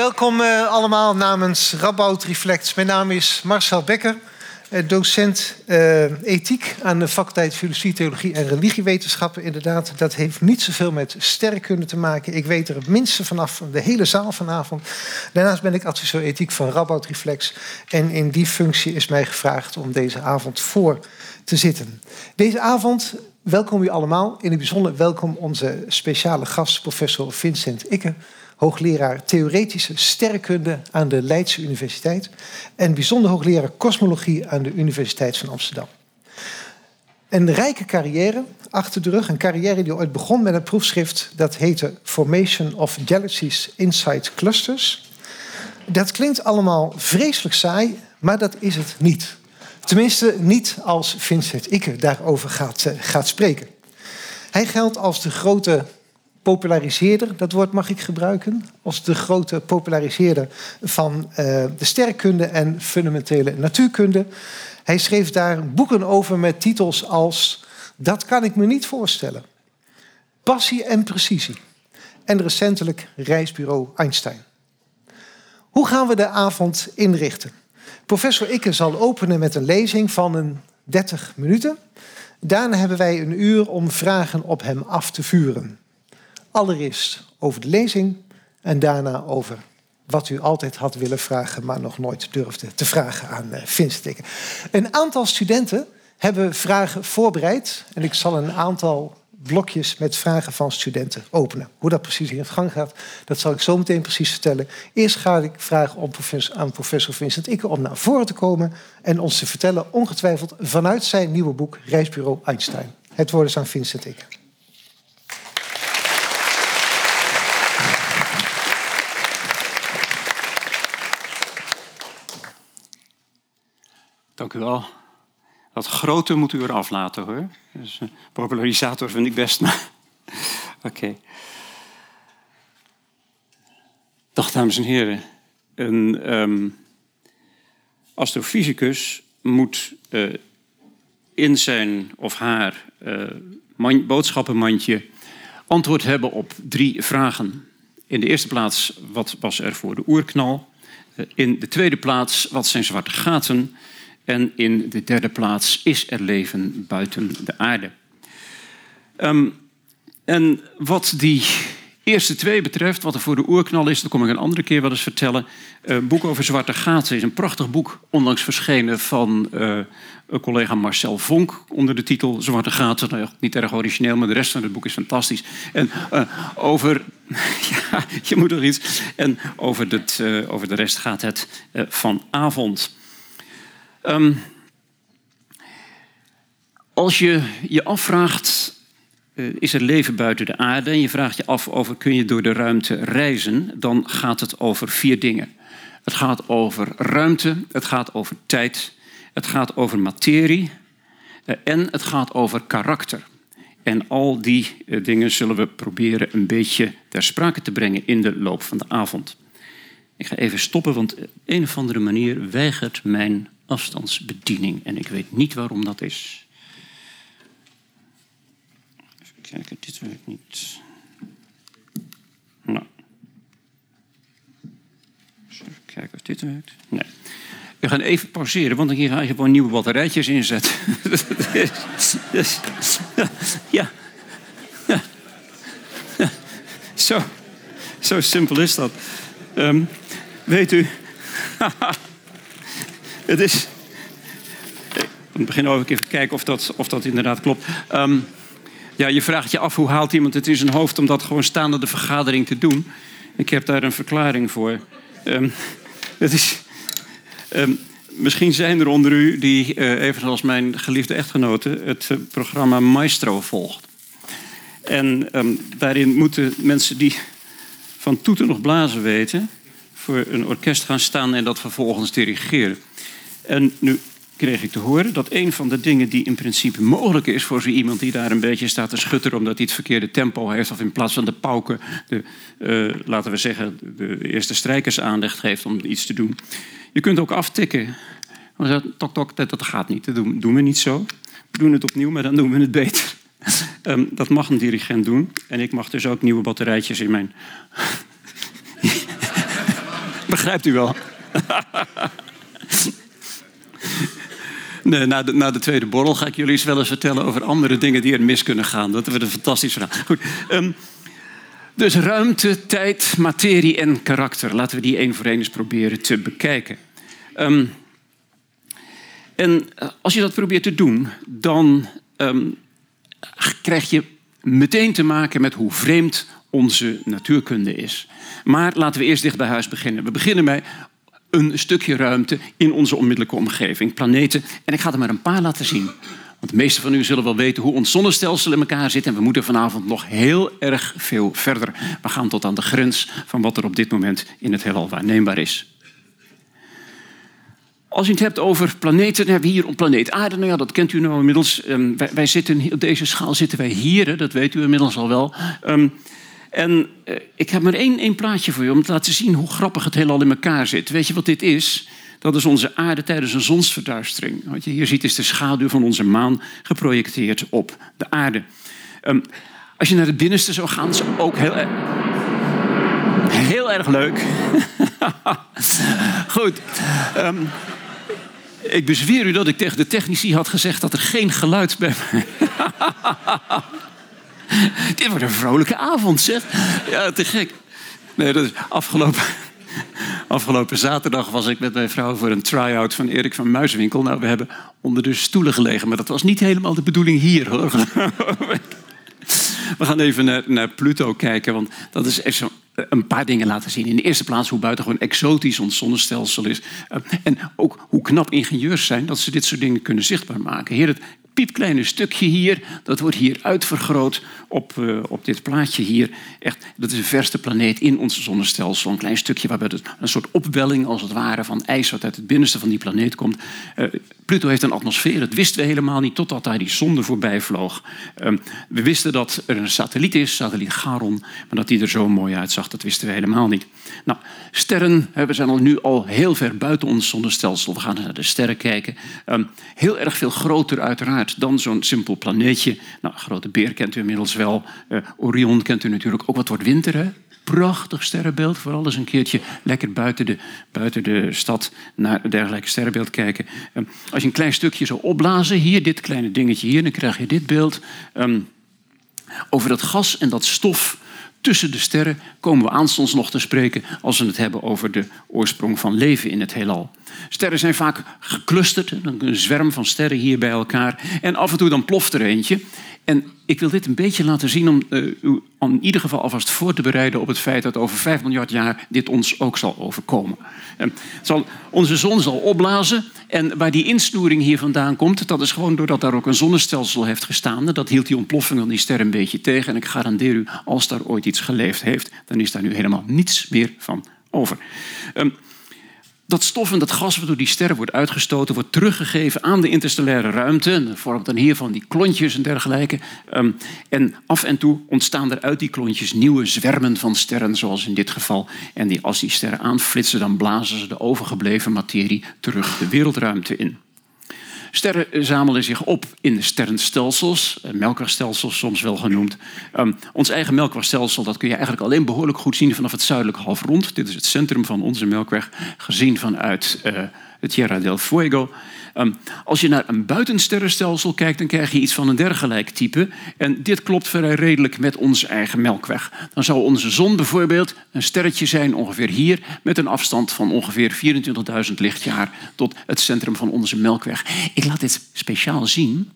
welkom uh, allemaal namens Rabout Reflects. Mijn naam is Marcel Becker, uh, docent uh, ethiek aan de faculteit Filosofie, Theologie en Religiewetenschappen. Inderdaad, dat heeft niet zoveel met sterrenkunde te maken. Ik weet er het minste vanaf de hele zaal vanavond. Daarnaast ben ik adviseur ethiek van Rabout Reflex. En in die functie is mij gevraagd om deze avond voor te zitten. Deze avond welkom u allemaal. In het bijzonder welkom onze speciale gast, professor Vincent Ikke hoogleraar theoretische sterrenkunde aan de Leidse Universiteit en bijzonder hoogleraar kosmologie aan de Universiteit van Amsterdam. Een rijke carrière achter de rug, een carrière die ooit begon met een proefschrift dat heette Formation of Galaxies Inside Clusters. Dat klinkt allemaal vreselijk saai, maar dat is het niet. Tenminste, niet als Vincent Ikke daarover gaat, eh, gaat spreken. Hij geldt als de grote populariseerder, dat woord mag ik gebruiken, als de grote populariseerder van uh, de sterrenkunde en fundamentele natuurkunde. Hij schreef daar boeken over met titels als Dat kan ik me niet voorstellen, Passie en Precisie en recentelijk Reisbureau Einstein. Hoe gaan we de avond inrichten? Professor Ikke zal openen met een lezing van een 30 minuten. Daarna hebben wij een uur om vragen op hem af te vuren. Allereerst over de lezing en daarna over wat u altijd had willen vragen, maar nog nooit durfde te vragen aan uh, Vincent. Een aantal studenten hebben vragen voorbereid en ik zal een aantal blokjes met vragen van studenten openen. Hoe dat precies in het gang gaat, dat zal ik zo meteen precies vertellen. Eerst ga ik vragen om professor, aan professor Vincent Ikke om naar voren te komen en ons te vertellen, ongetwijfeld vanuit zijn nieuwe boek Reisbureau Einstein. Het woord is aan Vincent Ikke. Dank u wel. Dat grote moet u eraf laten hoor. Dus, uh, popularisator vind ik best. Oké. Dag dames en heren. Een um, astrofysicus moet uh, in zijn of haar man, boodschappenmandje antwoord hebben op drie vragen. In de eerste plaats, wat was er voor de oerknal? In de tweede plaats, wat zijn zwarte gaten? En in de derde plaats is er leven buiten de aarde. Um, en wat die eerste twee betreft, wat er voor de oerknal is, dat kom ik een andere keer wel eens vertellen. Een uh, boek over zwarte gaten is een prachtig boek, onlangs verschenen van een collega Marcel Vonk onder de titel Zwarte gaten. Nou, niet erg origineel, maar de rest van het boek is fantastisch. En uh, over, ja, je moet er iets. En over, over de rest gaat het vanavond. Um, als je je afvraagt, uh, is er leven buiten de aarde? En je vraagt je af over, kun je door de ruimte reizen? Dan gaat het over vier dingen. Het gaat over ruimte, het gaat over tijd, het gaat over materie uh, en het gaat over karakter. En al die uh, dingen zullen we proberen een beetje ter sprake te brengen in de loop van de avond. Ik ga even stoppen, want op een of andere manier weigert mijn afstandsbediening. En ik weet niet waarom dat is. Even kijken, dit werkt niet. Nou. Even kijken of dit werkt. Nee. We gaan even pauzeren, want dan ga je gewoon nieuwe batterijtjes inzetten. ja. ja. Zo. Zo simpel is dat. Um, weet u. Het is. Ik begin ook even kijken of dat, of dat inderdaad klopt. Um, ja, je vraagt je af hoe haalt iemand het in zijn hoofd om dat gewoon staande de vergadering te doen. Ik heb daar een verklaring voor. Um, het is, um, misschien zijn er onder u die, uh, evenals mijn geliefde echtgenote, het uh, programma Maestro volgt. En daarin moeten mensen die van toeten nog blazen weten, voor een orkest gaan staan en dat vervolgens dirigeren. En nu kreeg ik te horen dat een van de dingen die in principe mogelijk is voor zo iemand die daar een beetje staat te schutteren omdat hij het verkeerde tempo heeft of in plaats van de pauken de, uh, laten we zeggen, de eerste strijkers aandacht geeft om iets te doen. Je kunt ook aftikken. Tok, tok, dat, dat gaat niet. Dat doen, we niet zo. We doen het opnieuw, maar dan doen we het beter. um, dat mag een dirigent doen. En ik mag dus ook nieuwe batterijtjes in mijn Begrijpt u wel? Na, de, na de tweede borrel ga ik jullie eens wel eens vertellen over andere dingen die er mis kunnen gaan. Dat wordt een fantastisch verhaal. Goed. Um, dus ruimte, tijd, materie en karakter. Laten we die één voor één eens proberen te bekijken. Um, en eh, als je dat probeert te doen, dan um, krijg je meteen te maken met hoe vreemd onze natuurkunde is. Maar laten we eerst dicht bij huis beginnen. We beginnen bij een stukje ruimte in onze onmiddellijke omgeving, planeten. En ik ga er maar een paar laten zien. Want de meeste van u zullen wel weten hoe ons zonnestelsel in elkaar zit. En we moeten vanavond nog heel erg veel verder. We gaan tot aan de grens van wat er op dit moment in het heelal waarneembaar is. Als je het hebt over planeten, dan hebben we hier op planeet Aarde. Nou ja, dat kent u nou inmiddels. Um, wij, zitten, op deze schaal zitten wij hier, dat weet u inmiddels al wel. Um, en uh, ik heb maar één, plaatje voor u om te laten zien hoe grappig het heelal in elkaar zit. Weet je wat dit is? Dat is onze aarde tijdens een zonsverduistering. Wat je hier ziet is de schaduw van onze maan geprojecteerd op de aarde. Um, als je naar het binnenste zou gaan, is ook heel, heel erg leuk. Goed. Um, ik bezweer u dat ik tegen de technici had gezegd dat er geen geluid bij mij. Dit wordt een vrolijke avond, zeg. Ja, te gek. Nee, dat is afgelopen. Afgelopen zaterdag was ik met mijn vrouw voor een try-out van Erik van Muiswinkel. Nou, we hebben onder de stoelen gelegen, maar dat was niet helemaal de bedoeling hier, hoor. We gaan even naar, naar Pluto kijken, want dat is echt zo een paar dingen laten zien. In de eerste plaats hoe buitengewoon exotisch ons zonnestelsel is. Eh, en ook hoe knap ingenieurs zijn dat ze dit soort dingen kunnen zichtbaar maken. Heer, het piepkleine stukje hier, dat wordt hier uitvergroot op, uh, op dit plaatje hier. Echt, dat is de verste planeet in ons zonnestelsel. Een klein stukje waarbij een soort opwelling als het ware van ijs wat uit het binnenste van die planeet komt. Uh, Pluto heeft een atmosfeer, dat wisten we helemaal niet totdat daar die zonde voorbij vloog. Uh, we wisten dat er een satelliet is, satelliet Charon, maar dat die er zo mooi uitzag, dat wisten we helemaal niet. Nou, sterren, we zijn al nu al heel ver buiten ons zonnestelsel. We gaan naar de sterren kijken. Um, heel erg veel groter uiteraard dan zo'n simpel planeetje. Nou, grote beer kent u inmiddels wel. Uh, Orion kent u natuurlijk ook. Wat wordt winter, hè? prachtig sterrenbeeld. Vooral eens een keertje lekker buiten de, buiten de stad naar een dergelijke sterrenbeeld kijken. Um, als je een klein stukje zou opblazen, hier dit kleine dingetje hier, dan krijg je dit beeld. Um, over dat gas en dat stof tussen de sterren komen we aanstonds nog te spreken als we het hebben over de oorsprong van leven in het heelal. Sterren zijn vaak geclusterd, een zwerm van sterren hier bij elkaar. En af en toe dan ploft er eentje. En ik wil dit een beetje laten zien om uh, u in ieder geval alvast voor te bereiden op het feit dat over 5 miljard jaar dit ons ook zal overkomen. Uh, zal, onze zon zal opblazen en waar die insnoering hier vandaan komt, dat is gewoon doordat daar ook een zonnestelsel heeft gestaan. Dat hield die ontploffing van die ster een beetje tegen. En ik garandeer u, als daar ooit iets geleefd heeft, dan is daar nu helemaal niets meer van over. Uh, dat stof en dat gas wat door die sterren wordt uitgestoten, wordt teruggegeven aan de interstellaire ruimte. Dat vormt dan hiervan die klontjes en dergelijke. Um, en af en toe ontstaan er uit die klontjes nieuwe zwermen van sterren, zoals in dit geval. En die, als die sterren aanflitsen, dan blazen ze de overgebleven materie terug de wereldruimte in. Sterren zamelen zich op in sterrenstelsels, eh, melkwegstelsels soms wel genoemd. Um, ons eigen melkwegstelsel dat kun je eigenlijk alleen behoorlijk goed zien vanaf het zuidelijke halfrond. Dit is het centrum van onze melkweg, gezien vanuit uh, het Tierra del Fuego. Um, als je naar een buitensterrenstelsel kijkt, dan krijg je iets van een dergelijk type. En dit klopt vrij redelijk met onze eigen melkweg. Dan zou onze zon bijvoorbeeld een sterretje zijn, ongeveer hier, met een afstand van ongeveer 24.000 lichtjaar tot het centrum van onze melkweg. Ik laat dit speciaal zien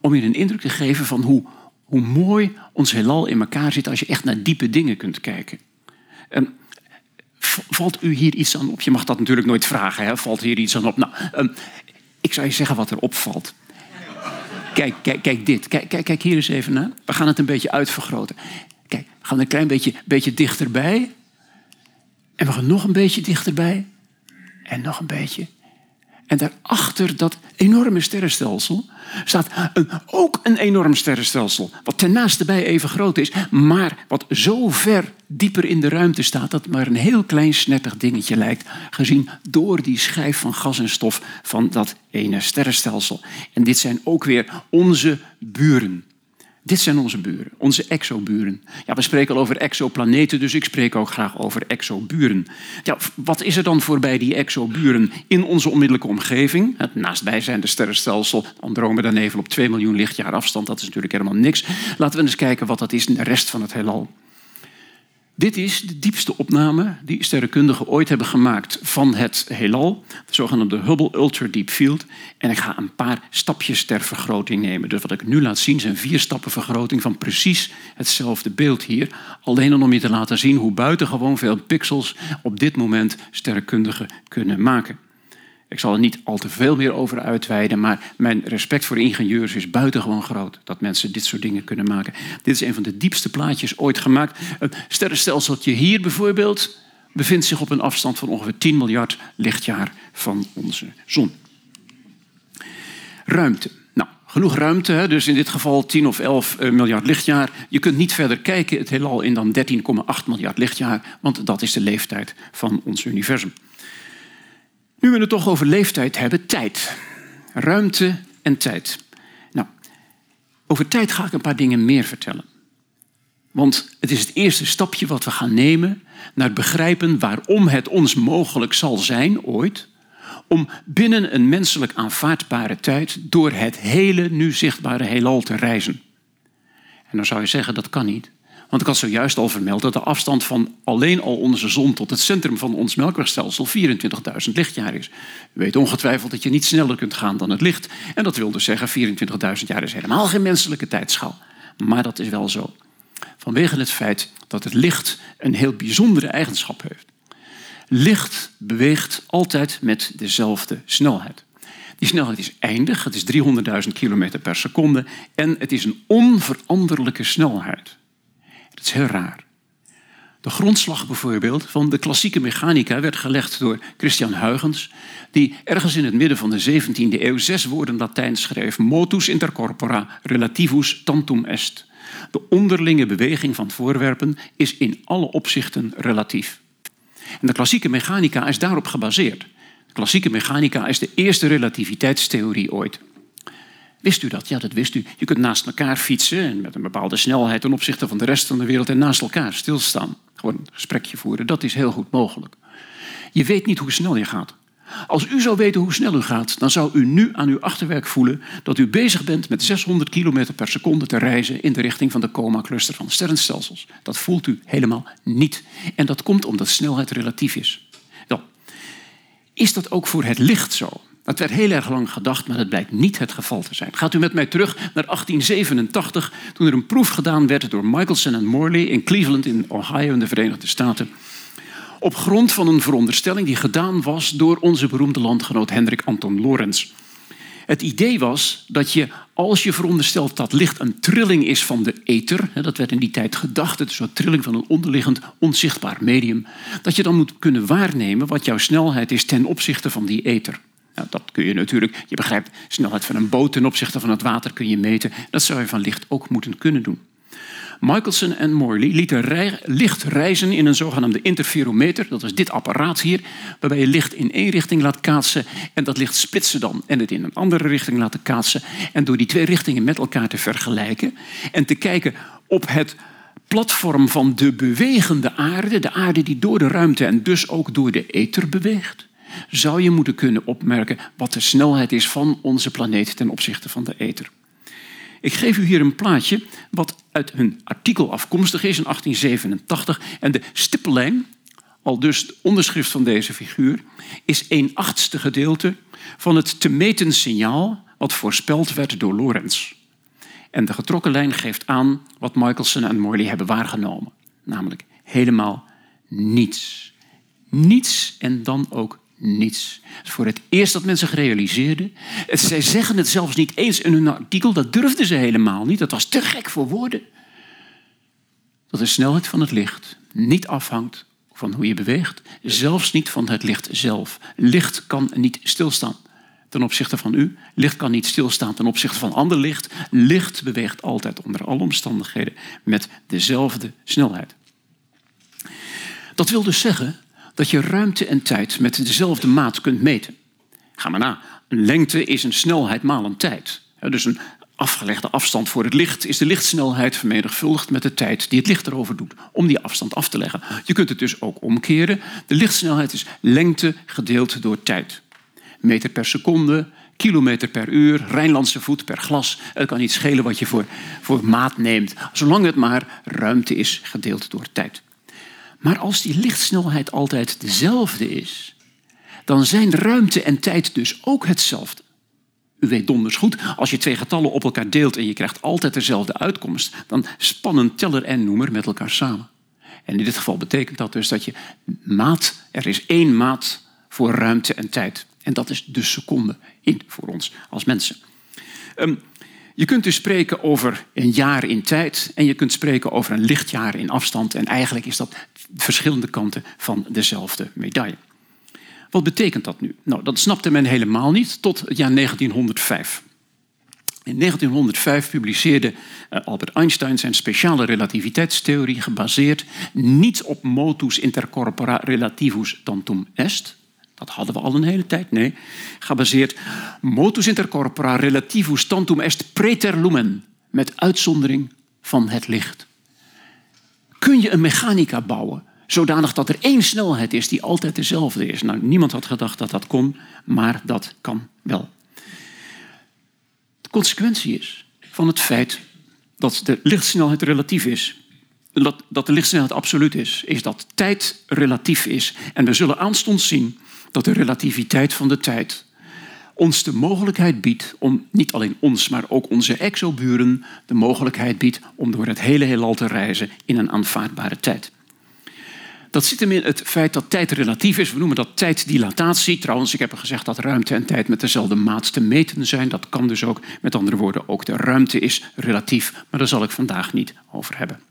om je een indruk te geven van hoe, hoe mooi ons heelal in elkaar zit als je echt naar diepe dingen kunt kijken. Um, Valt u hier iets aan op? Je mag dat natuurlijk nooit vragen. Hè? Valt hier iets aan op? Nou, um, ik zou je zeggen wat er opvalt. Kijk, kijk, kijk dit. Kijk, kijk, kijk hier eens even naar. We gaan het een beetje uitvergroten. Kijk, we gaan een klein beetje, beetje dichterbij. En we gaan nog een beetje dichterbij. En nog een beetje. En daarachter dat enorme sterrenstelsel staat een, ook een enorm sterrenstelsel. Wat ten naaste even groot is, maar wat zo ver dieper in de ruimte staat dat het maar een heel klein snettig dingetje lijkt, gezien door die schijf van gas en stof van dat ene sterrenstelsel. En dit zijn ook weer onze buren. Dit zijn onze buren, onze exoburen. Ja, we spreken al over exoplaneten, dus ik spreek ook graag over exoburen. Ja, wat is er dan voorbij die exoburen in onze onmiddellijke omgeving? Het naastbijzijnde sterrenstelsel, Andromeda-nevel op 2 miljoen lichtjaar afstand, dat is natuurlijk helemaal niks. Laten we eens kijken wat dat is in de rest van het heelal. Dit is de diepste opname die sterrenkundigen ooit hebben gemaakt van het heelal, de zogenaamde Hubble Ultra Deep Field. En ik ga een paar stapjes ter vergroting nemen. Dus wat ik nu laat zien zijn vier stappen vergroting van precies hetzelfde beeld hier. Alleen om je te laten zien hoe buitengewoon veel pixels op dit moment sterrenkundigen kunnen maken. Ik zal er niet al te veel meer over uitweiden, maar mijn respect voor ingenieurs is buitengewoon groot. Dat mensen dit soort dingen kunnen maken. Dit is een van de diepste plaatjes ooit gemaakt. Een sterrenstelseltje hier bijvoorbeeld bevindt zich op een afstand van ongeveer 10 miljard lichtjaar van onze zon. Ruimte. Nou, genoeg ruimte, dus in dit geval 10 of 11 eh, miljard lichtjaar. Je kunt niet verder kijken, het heelal in dan 13,8 miljard lichtjaar, want dat is de leeftijd van ons universum. Nu we het toch over leeftijd hebben, tijd. Ruimte en tijd. Nou, over tijd ga ik een paar dingen meer vertellen. Want het is het eerste stapje wat we gaan nemen naar het begrijpen waarom het ons mogelijk zal zijn ooit om binnen een menselijk aanvaardbare tijd door het hele nu zichtbare heelal te reizen. En dan zou je zeggen dat kan niet. Want ik had zojuist al vermeld dat de afstand van alleen al onze zon tot het centrum van ons melkwegstelsel 24.000 lichtjaar is. U weet ongetwijfeld dat je niet sneller kunt gaan dan het licht. En dat wil dus zeggen, 24.000 jaar is helemaal geen menselijke tijdschaal. Maar dat is wel zo. Vanwege het feit dat het licht een heel bijzondere eigenschap heeft. Licht beweegt altijd met dezelfde snelheid. Die snelheid is eindig, het is 300.000 km per seconde en het is een onveranderlijke snelheid. Dat is heel raar. De grondslag bijvoorbeeld van de klassieke mechanica werd gelegd door Christian Huygens, die ergens in het midden van de 17e eeuw zes woorden Latijn schreef: motus inter corpora relativus tantum est. De onderlinge beweging van voorwerpen is in alle opzichten relatief. En de klassieke mechanica is daarop gebaseerd. De klassieke mechanica is de eerste relativiteitstheorie ooit. Wist u dat? Ja, dat wist u. Je kunt naast elkaar fietsen en met een bepaalde snelheid ten opzichte van de rest van de wereld en naast elkaar stilstaan. Gewoon een gesprekje voeren, dat is heel goed mogelijk. Je weet niet hoe snel je gaat. Als u zou weten hoe snel u gaat, dan zou u nu aan uw achterwerk voelen dat u bezig bent met 600 km per seconde te reizen in de richting van de coma-cluster van sterrenstelsels. Dat voelt u helemaal niet. En dat komt omdat snelheid relatief is. Dan, is dat ook voor het licht zo? Dat werd heel erg lang gedacht, maar dat blijkt niet het geval te zijn. Gaat u met mij terug naar 1887, toen er een proef gedaan werd door Michelson en Morley in Cleveland in Ohio in de Verenigde Staten. Op grond van een veronderstelling die gedaan was door onze beroemde landgenoot Hendrik Anton Lorentz. Het idee was dat je, als je veronderstelt dat licht een trilling is van de ether, dat werd in die tijd gedacht, het is een trilling van een onderliggend onzichtbaar medium, dat je dan moet kunnen waarnemen wat jouw snelheid is ten opzichte van die ether. Nou, dat kun je natuurlijk, je begrijpt, snelheid van een boot ten opzichte van het water kun je meten. Dat zou je van licht ook moeten kunnen doen. Michelson en Morley lieten licht reizen in een zogenaamde interferometer. Dat is dit apparaat hier, waarbij je licht in één richting laat kaatsen en dat licht splitsen dan en het in een andere richting laten kaatsen. En door die twee richtingen met elkaar te vergelijken en te kijken op het platform van de bewegende aarde, de aarde die door de ruimte en dus ook door de ether beweegt zou je moeten kunnen opmerken wat de snelheid is van onze planeet ten opzichte van de ether. Ik geef u hier een plaatje wat uit een artikel afkomstig is in 1887. En de stippellijn, al dus de onderschrift van deze figuur, is een achtste gedeelte van het te meten signaal wat voorspeld werd door Lorentz. En de getrokken lijn geeft aan wat Michelson en Morley hebben waargenomen. Namelijk helemaal niets. Niets en dan ook niets. Het voor het eerst dat mensen gerealiseerden. Zij zeggen het zelfs niet eens in hun artikel, dat durfden ze helemaal niet. Dat was te gek voor woorden. Dat de snelheid van het licht niet afhangt van hoe je beweegt, zelfs niet van het licht zelf. Licht kan niet stilstaan ten opzichte van u. Licht kan niet stilstaan ten opzichte van ander licht. Licht beweegt altijd onder alle omstandigheden met dezelfde snelheid. Dat wil dus zeggen dat je ruimte en tijd met dezelfde maat kunt meten. Ga maar na. Een lengte is een snelheid maal een tijd. Dus een afgelegde afstand voor het licht is de lichtsnelheid vermenigvuldigd met de tijd die het licht erover doet om die afstand af te leggen. Je kunt het dus ook omkeren. De lichtsnelheid is lengte gedeeld door tijd. Meter per seconde, kilometer per uur, Rijnlandse voet per glas. Het kan niet schelen wat je voor, voor maat neemt, zolang het maar ruimte is gedeeld door tijd. Maar als die lichtsnelheid altijd dezelfde is, dan zijn ruimte en tijd dus ook hetzelfde. U weet donders goed, als je twee getallen op elkaar deelt en je krijgt altijd dezelfde uitkomst, dan spannen teller en noemer met elkaar samen. En in dit geval betekent dat dus dat je maat, er is één maat voor ruimte en tijd. En dat is de seconde in voor ons als mensen. Ehm, je kunt dus spreken over een jaar in tijd en je kunt spreken over een lichtjaar in afstand. En eigenlijk is dat verschillende kanten van dezelfde medaille. Wat betekent dat nu? Nou, dat snapte men helemaal niet tot het jaar 1905. In 1905 publiceerde eh, Albert Einstein zijn speciale relativiteitstheorie gebaseerd niet op motus intercorpora relativus tantum est. Dat hadden we al een hele tijd. Nee, gebaseerd motus intercorpora relativus tantum est preter lumen, met uitzondering van het licht. Kun je een mechanica bouwen zodanig dat er één snelheid is die altijd dezelfde is. Nou, niemand had gedacht dat dat kon, maar dat kan wel. De consequentie is van het feit dat de lichtsnelheid relatief is, dat, dat de lichtsnelheid absoluut is, is dat tijd relatief is. En we zullen aanstonds zien dat de relativiteit van de tijd ons de mogelijkheid biedt om, niet alleen ons, maar ook onze exoburen, de mogelijkheid biedt om door het hele heelal te reizen in een aanvaardbare tijd. Dat zit hem in het feit dat tijd relatief is. We noemen dat tijddilatatie. Trouwens, ik heb al gezegd dat ruimte en tijd met dezelfde maat te meten zijn. Dat kan dus ook, met andere woorden, ook de ruimte is relatief. Maar daar zal ik vandaag niet over hebben.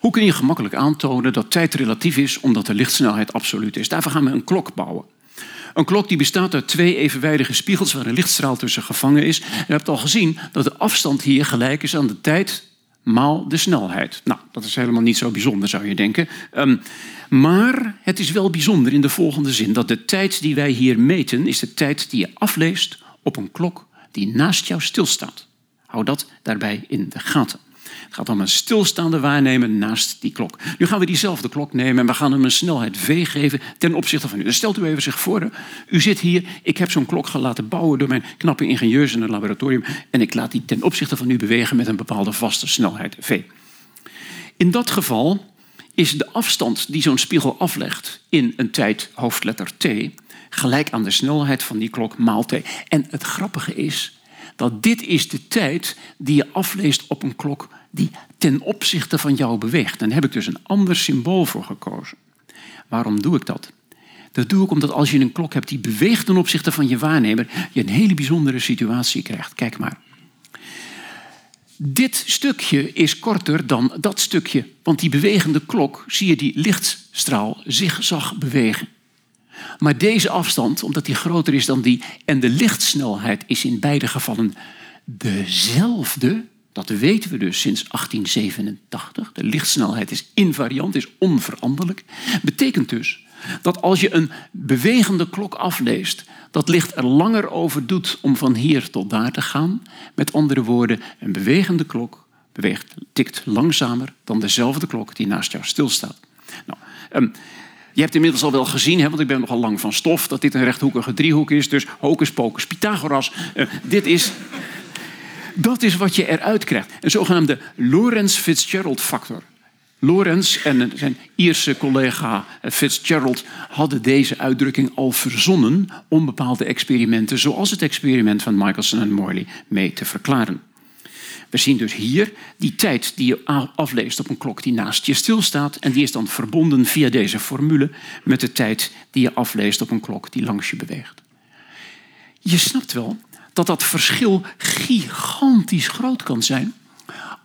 Hoe kun je gemakkelijk aantonen dat tijd relatief is omdat de lichtsnelheid absoluut is? Daarvoor gaan we een klok bouwen. Een klok die bestaat uit twee evenwijdige spiegels waar een lichtstraal tussen gevangen is. Je hebt al gezien dat de afstand hier gelijk is aan de tijd maal de snelheid. Nou, dat is helemaal niet zo bijzonder, zou je denken. Um, maar het is wel bijzonder in de volgende zin: dat de tijd die wij hier meten, is de tijd die je afleest op een klok die naast jou stilstaat. Hou dat daarbij in de gaten. Gaat om een stilstaande waarnemen naast die klok. Nu gaan we diezelfde klok nemen en we gaan hem een snelheid v geven ten opzichte van u. Dus stelt u even zich voor, u zit hier, ik heb zo'n klok laten bouwen door mijn knappe ingenieurs in het laboratorium en ik laat die ten opzichte van u bewegen met een bepaalde vaste snelheid v. In dat geval is de afstand die zo'n spiegel aflegt in een tijd hoofdletter t gelijk aan de snelheid van die klok maal t. En het grappige is dat dit is de tijd die je afleest op een klok die ten opzichte van jou beweegt. Dan heb ik dus een ander symbool voor gekozen. Waarom doe ik dat? Dat doe ik omdat als je een klok hebt die beweegt ten opzichte van je waarnemer, je een hele bijzondere situatie krijgt. Kijk maar. Dit stukje is korter dan dat stukje, want die bewegende klok zie je die lichtstraal zigzag bewegen. Maar deze afstand, omdat die groter is dan die en de lichtsnelheid is in beide gevallen dezelfde, dat weten we dus sinds 1887. De lichtsnelheid is invariant, is onveranderlijk. Betekent dus dat als je een bewegende klok afleest, dat licht er langer over doet om van hier tot daar te gaan. Met andere woorden, een bewegende klok beweegt, tikt langzamer dan dezelfde klok die naast jou stilstaat. Nou, um, je hebt inmiddels al wel gezien, hè, want ik ben nogal lang van stof, dat dit een rechthoekige driehoek is. Dus hocus pocus Pythagoras. Uh, dit is dat is wat je eruit krijgt. Een zogenaamde Lorentz-Fitzgerald factor. Lorentz en zijn Ierse collega Fitzgerald hadden deze uitdrukking al verzonnen om bepaalde experimenten, zoals het experiment van Michelson en Morley, mee te verklaren. We zien dus hier die tijd die je afleest op een klok die naast je stilstaat. En die is dan verbonden via deze formule met de tijd die je afleest op een klok die langs je beweegt. Je snapt wel dat dat verschil gigantisch groot kan zijn.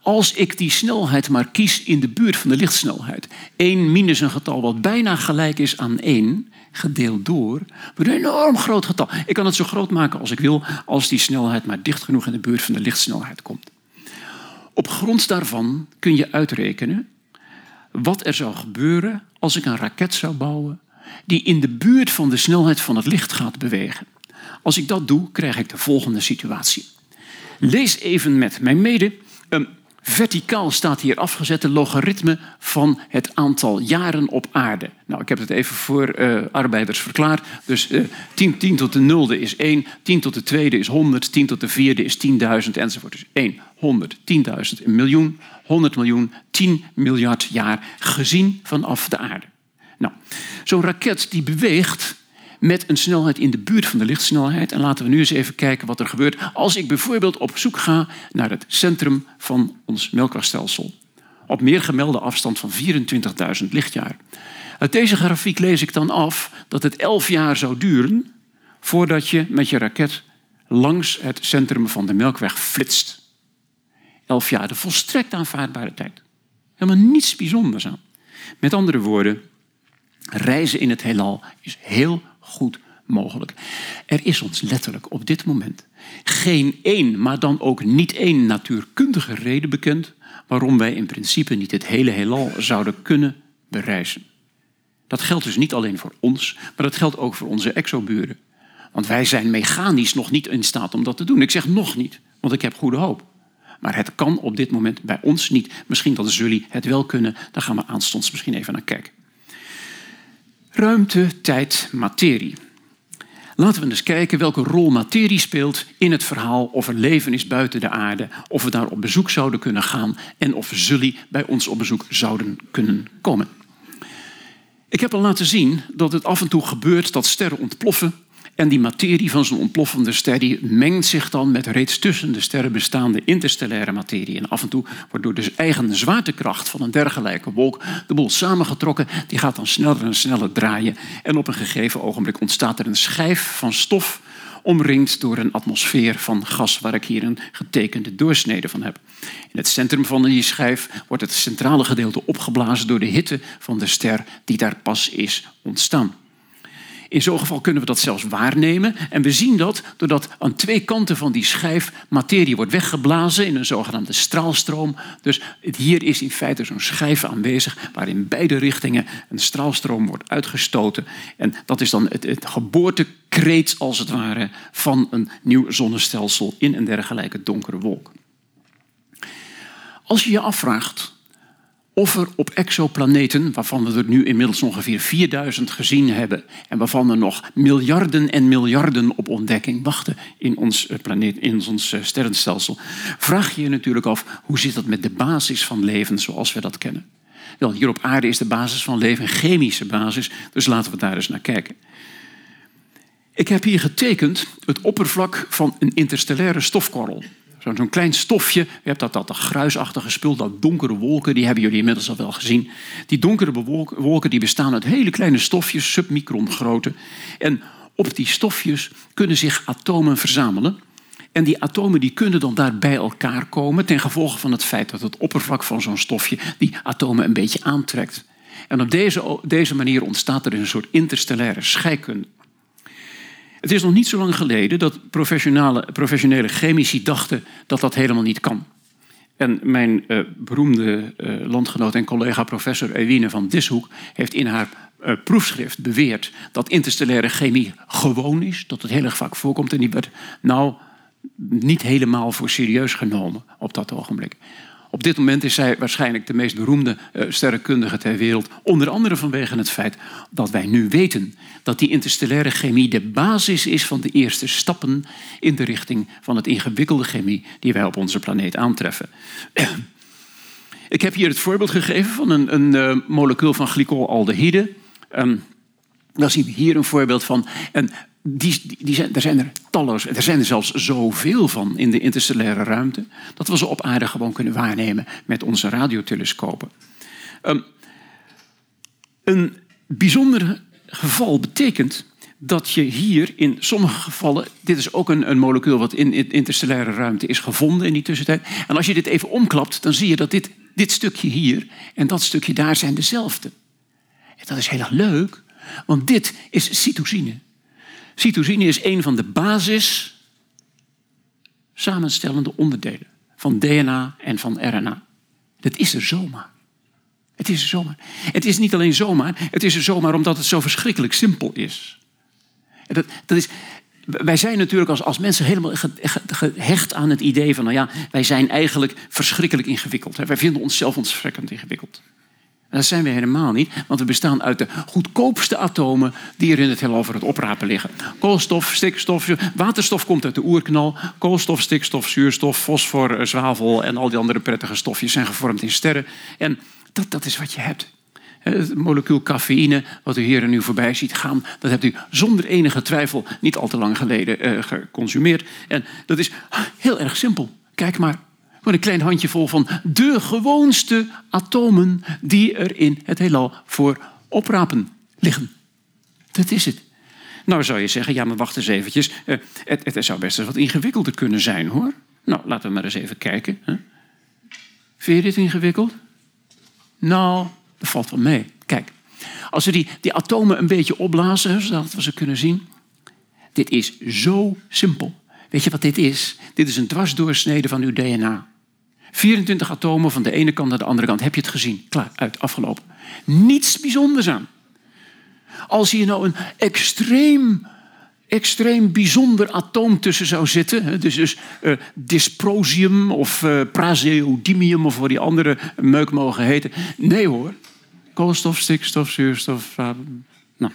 Als ik die snelheid maar kies in de buurt van de lichtsnelheid. 1 minus een getal wat bijna gelijk is aan 1, gedeeld door, een enorm groot getal. Ik kan het zo groot maken als ik wil, als die snelheid maar dicht genoeg in de buurt van de lichtsnelheid komt. Op grond daarvan kun je uitrekenen wat er zou gebeuren als ik een raket zou bouwen die in de buurt van de snelheid van het licht gaat bewegen. Als ik dat doe, krijg ik de volgende situatie. Lees even met mij mede. Um, verticaal staat hier afgezet de logaritme van het aantal jaren op aarde. Nou, ik heb het even voor uh, arbeiders verklaard. Dus uh, 10, 10 tot de nulde is 1, 10 tot de tweede is 100, 10 tot de vierde is 10.000 enzovoort. Dus 1, 100, 10.000, een miljoen, 100 miljoen, 10 miljard jaar gezien vanaf de aarde. Nou, zo'n raket die beweegt met een snelheid in de buurt van de lichtsnelheid. En laten we nu eens even kijken wat er gebeurt als ik bijvoorbeeld op zoek ga naar het centrum van ons melkwegstelsel. Op meer gemelde afstand van 24.000 lichtjaar. Uit deze grafiek lees ik dan af dat het 11 jaar zou duren voordat je met je raket langs het centrum van de melkweg flitst. 11 jaar, de volstrekt aanvaardbare tijd. Helemaal niets bijzonders aan. Met andere woorden, reizen in het heelal is heel goed mogelijk. Er is ons letterlijk op dit moment geen één, maar dan ook niet één natuurkundige reden bekend waarom wij in principe niet het hele heelal zouden kunnen bereizen. Dat geldt dus niet alleen voor ons, maar dat geldt ook voor onze exoburen. Want wij zijn mechanisch nog niet in staat om dat te doen. Ik zeg nog niet, want ik heb goede hoop. Maar het kan op dit moment bij ons niet. Misschien dat jullie het wel kunnen. Daar gaan we aanstonds misschien even naar kijken. Ruimte, tijd, materie. Laten we eens kijken welke rol materie speelt in het verhaal of er leven is buiten de aarde, of we daar op bezoek zouden kunnen gaan en of zullen bij ons op bezoek zouden kunnen komen. Ik heb al laten zien dat het af en toe gebeurt dat sterren ontploffen en die materie van zo'n ontploffende ster die mengt zich dan met reeds tussen de sterren bestaande interstellaire materie. En af en toe wordt door de eigen zwaartekracht van een dergelijke wolk de boel samengetrokken. Die gaat dan sneller en sneller draaien. En op een gegeven ogenblik ontstaat er een schijf van stof omringd door een atmosfeer van gas, waar ik hier een getekende doorsnede van heb. In het centrum van die schijf wordt het centrale gedeelte opgeblazen door de hitte van de ster die daar pas is ontstaan. In zo'n geval kunnen we dat zelfs waarnemen. En we zien dat doordat aan twee kanten van die schijf materie wordt weggeblazen in een zogenaamde straalstroom. Dus hier is in feite zo'n schijf aanwezig waar in beide richtingen een straalstroom wordt uitgestoten. En dat is dan het, het geboortekreet als het ware van een nieuw zonnestelsel in een dergelijke donkere wolk. Als je je afvraagt of er op exoplaneten, waarvan we er nu inmiddels ongeveer 4000 gezien hebben en waarvan er nog miljarden en miljarden op ontdekking wachten in ons eh, planeet, in ons eh, sterrenstelsel, vraag je je natuurlijk af hoe zit dat met de basis van leven zoals we dat kennen. Wel, hier op aarde is de basis van leven een chemische basis, dus laten we daar eens naar kijken. Ik heb hier getekend het oppervlak van een interstellaire stofkorrel. Zo'n klein stofje, je hebt dat, dat, dat gruisachtige spul, dat donkere wolken, die hebben jullie inmiddels al wel gezien. Die donkere wolken die bestaan uit hele kleine stofjes, submicron grootte. En op die stofjes kunnen zich atomen verzamelen. En die atomen die kunnen dan daar bij elkaar komen ten gevolge van het feit dat het oppervlak van zo'n stofje die atomen een beetje aantrekt. En op deze, deze manier ontstaat er een soort interstellaire scheikunde. Het is nog niet zo lang geleden dat professionele, professionele chemici dachten dat dat helemaal niet kan. En mijn uh, beroemde uh, landgenoot en collega professor Ewine van Dishoek heeft in haar uh, proefschrift beweerd dat interstellaire chemie gewoon is, dat het heel erg vaak voorkomt en die werd nou niet helemaal voor serieus genomen op dat ogenblik. Op dit moment is zij waarschijnlijk de meest beroemde uh, sterrenkundige ter wereld. Onder andere vanwege het feit dat wij nu weten dat die interstellaire chemie de basis is van de eerste stappen in de richting van het ingewikkelde chemie die wij op onze planeet aantreffen. Ik heb hier het voorbeeld gegeven van een, een uh, molecuul van glycolaldehyde. Um, daar zien we hier een voorbeeld van. Die, die zijn, er zijn er talloze, er zijn er zelfs zoveel van in de interstellaire ruimte, dat we ze op aarde gewoon kunnen waarnemen met onze radiotelescopen. Um, een bijzonder geval betekent dat je hier in sommige gevallen, dit is ook een, een molecuul wat in, in interstellaire ruimte is gevonden in die tussentijd, en als je dit even omklapt, dan zie je dat dit, dit stukje hier en dat stukje daar zijn dezelfde. En dat is heel erg leuk, want dit is cytosine. Cytosine is een van de basis samenstellende onderdelen van DNA en van RNA. Dat is er zomaar. Het is er zomaar. Het is niet alleen zomaar, het is er zomaar omdat het zo verschrikkelijk simpel is. dat, dat is wij zijn natuurlijk als, als mensen helemaal gehecht aan het idee van, nou ja, wij zijn eigenlijk verschrikkelijk ingewikkeld. Wij vinden onszelf ontzettend ingewikkeld. En dat zijn we helemaal niet, want we bestaan uit de goedkoopste atomen die er in het heelal voor het oprapen liggen. Koolstof, stikstof, waterstof komt uit de oerknal. Koolstof, stikstof, zuurstof, fosfor, eh, zwavel en al die andere prettige stofjes zijn gevormd in sterren. En dat, dat is wat je hebt. Het molecuul cafeïne, wat u hier en nu voorbij ziet gaan, dat hebt u zonder enige twijfel niet al te lang geleden uh, geconsumeerd. En dat is heel erg simpel. Kijk maar. Voor een klein handjevol van de gewoonste atomen die er in het heelal voor oprapen liggen. Dat is het. Nou zou je zeggen, ja maar wacht eens eventjes. Uh, het, het, zou best eens wat ingewikkelder kunnen zijn hoor. Nou, laten we maar eens even kijken. Hè. Vind je dit ingewikkeld? Nou, dat valt wel mee. Kijk, als we die, die atomen een beetje opblazen, zodat we ze kunnen zien. Dit is zo simpel. Weet je wat dit is? Dit is een dwarsdoorsnede van uw DNA. 24 atomen van de ene kant naar de andere kant. Heb je het gezien? Klaar, uit, afgelopen. Niets bijzonders aan. Als hier nou een extreem, extreem bijzonder atoom tussen zou zitten, dus, dus uh, dysprosium of uh, praseodymium of wat die andere meuk mogen heten. Nee hoor, koolstof, stikstof, zuurstof. Uh, nou,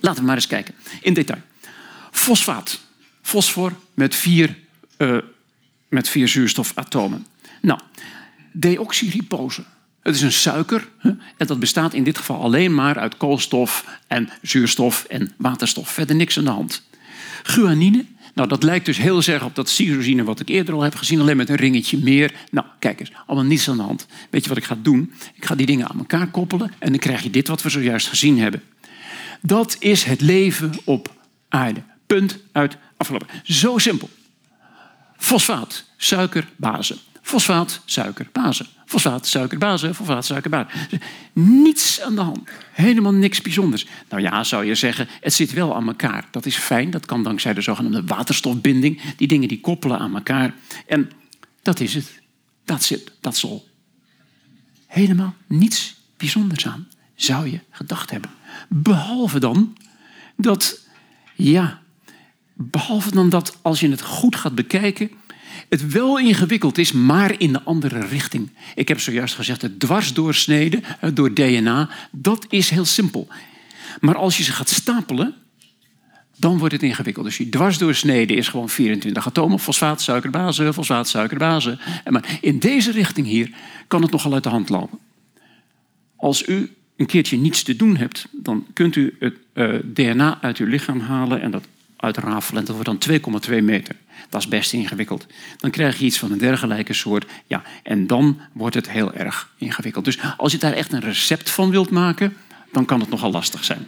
laten we maar eens kijken in detail. Fosfaat, fosfor met vier, met vier zuurstofatomen. Nou, deoxyribose. Het is een suiker en dat bestaat in dit geval alleen maar uit koolstof en zuurstof en waterstof. Verder niks aan de hand. Guanine, nou dat lijkt dus heel erg op dat cyrosine wat ik eerder al heb gezien, alleen met een ringetje meer. Nou, kijk eens, allemaal niets aan de hand. Weet je wat ik ga doen? Ik ga die dingen aan elkaar koppelen en dan krijg je dit wat we zojuist gezien hebben. Dat is het leven op aarde. Punt uit afgelopen. Zo simpel. Fosfaat, suiker, base. Fosfaat, suiker, base. Fosfaat, suiker, base. Fosfaat, suiker, base. Niets aan de hand. Helemaal niks bijzonders. Nou ja, zou je zeggen, het zit wel aan elkaar. Dat is fijn. Dat kan dankzij de zogenaamde waterstofbinding. Die dingen die koppelen aan elkaar. En dat is het. Dat zit, dat is al. Helemaal niets bijzonders aan, zou je gedacht hebben. Behalve dan dat, ja, behalve dan dat als je het goed gaat bekijken, het wel ingewikkeld is, maar in de andere richting. Ik heb zojuist gezegd, het dwarsdoorsneden door DNA, dat is heel simpel. Maar als je ze gaat stapelen, dan wordt het ingewikkeld. Dus die dwarsdoorsnede is gewoon 24 atomen, fosfaat, suikerbase, fosfaat, suikerbase. Maar in deze richting hier kan het nogal uit de hand lopen. Als u een keertje niets te doen hebt, dan kunt u het eh, DNA uit uw lichaam halen en dat uitrafelen. En dat wordt dan 2,2 meter. Dat is best ingewikkeld. Dan krijg je iets van een dergelijke soort. Ja, en dan wordt het heel erg ingewikkeld. Dus als je daar echt een recept van wilt maken, dan kan het nogal lastig zijn.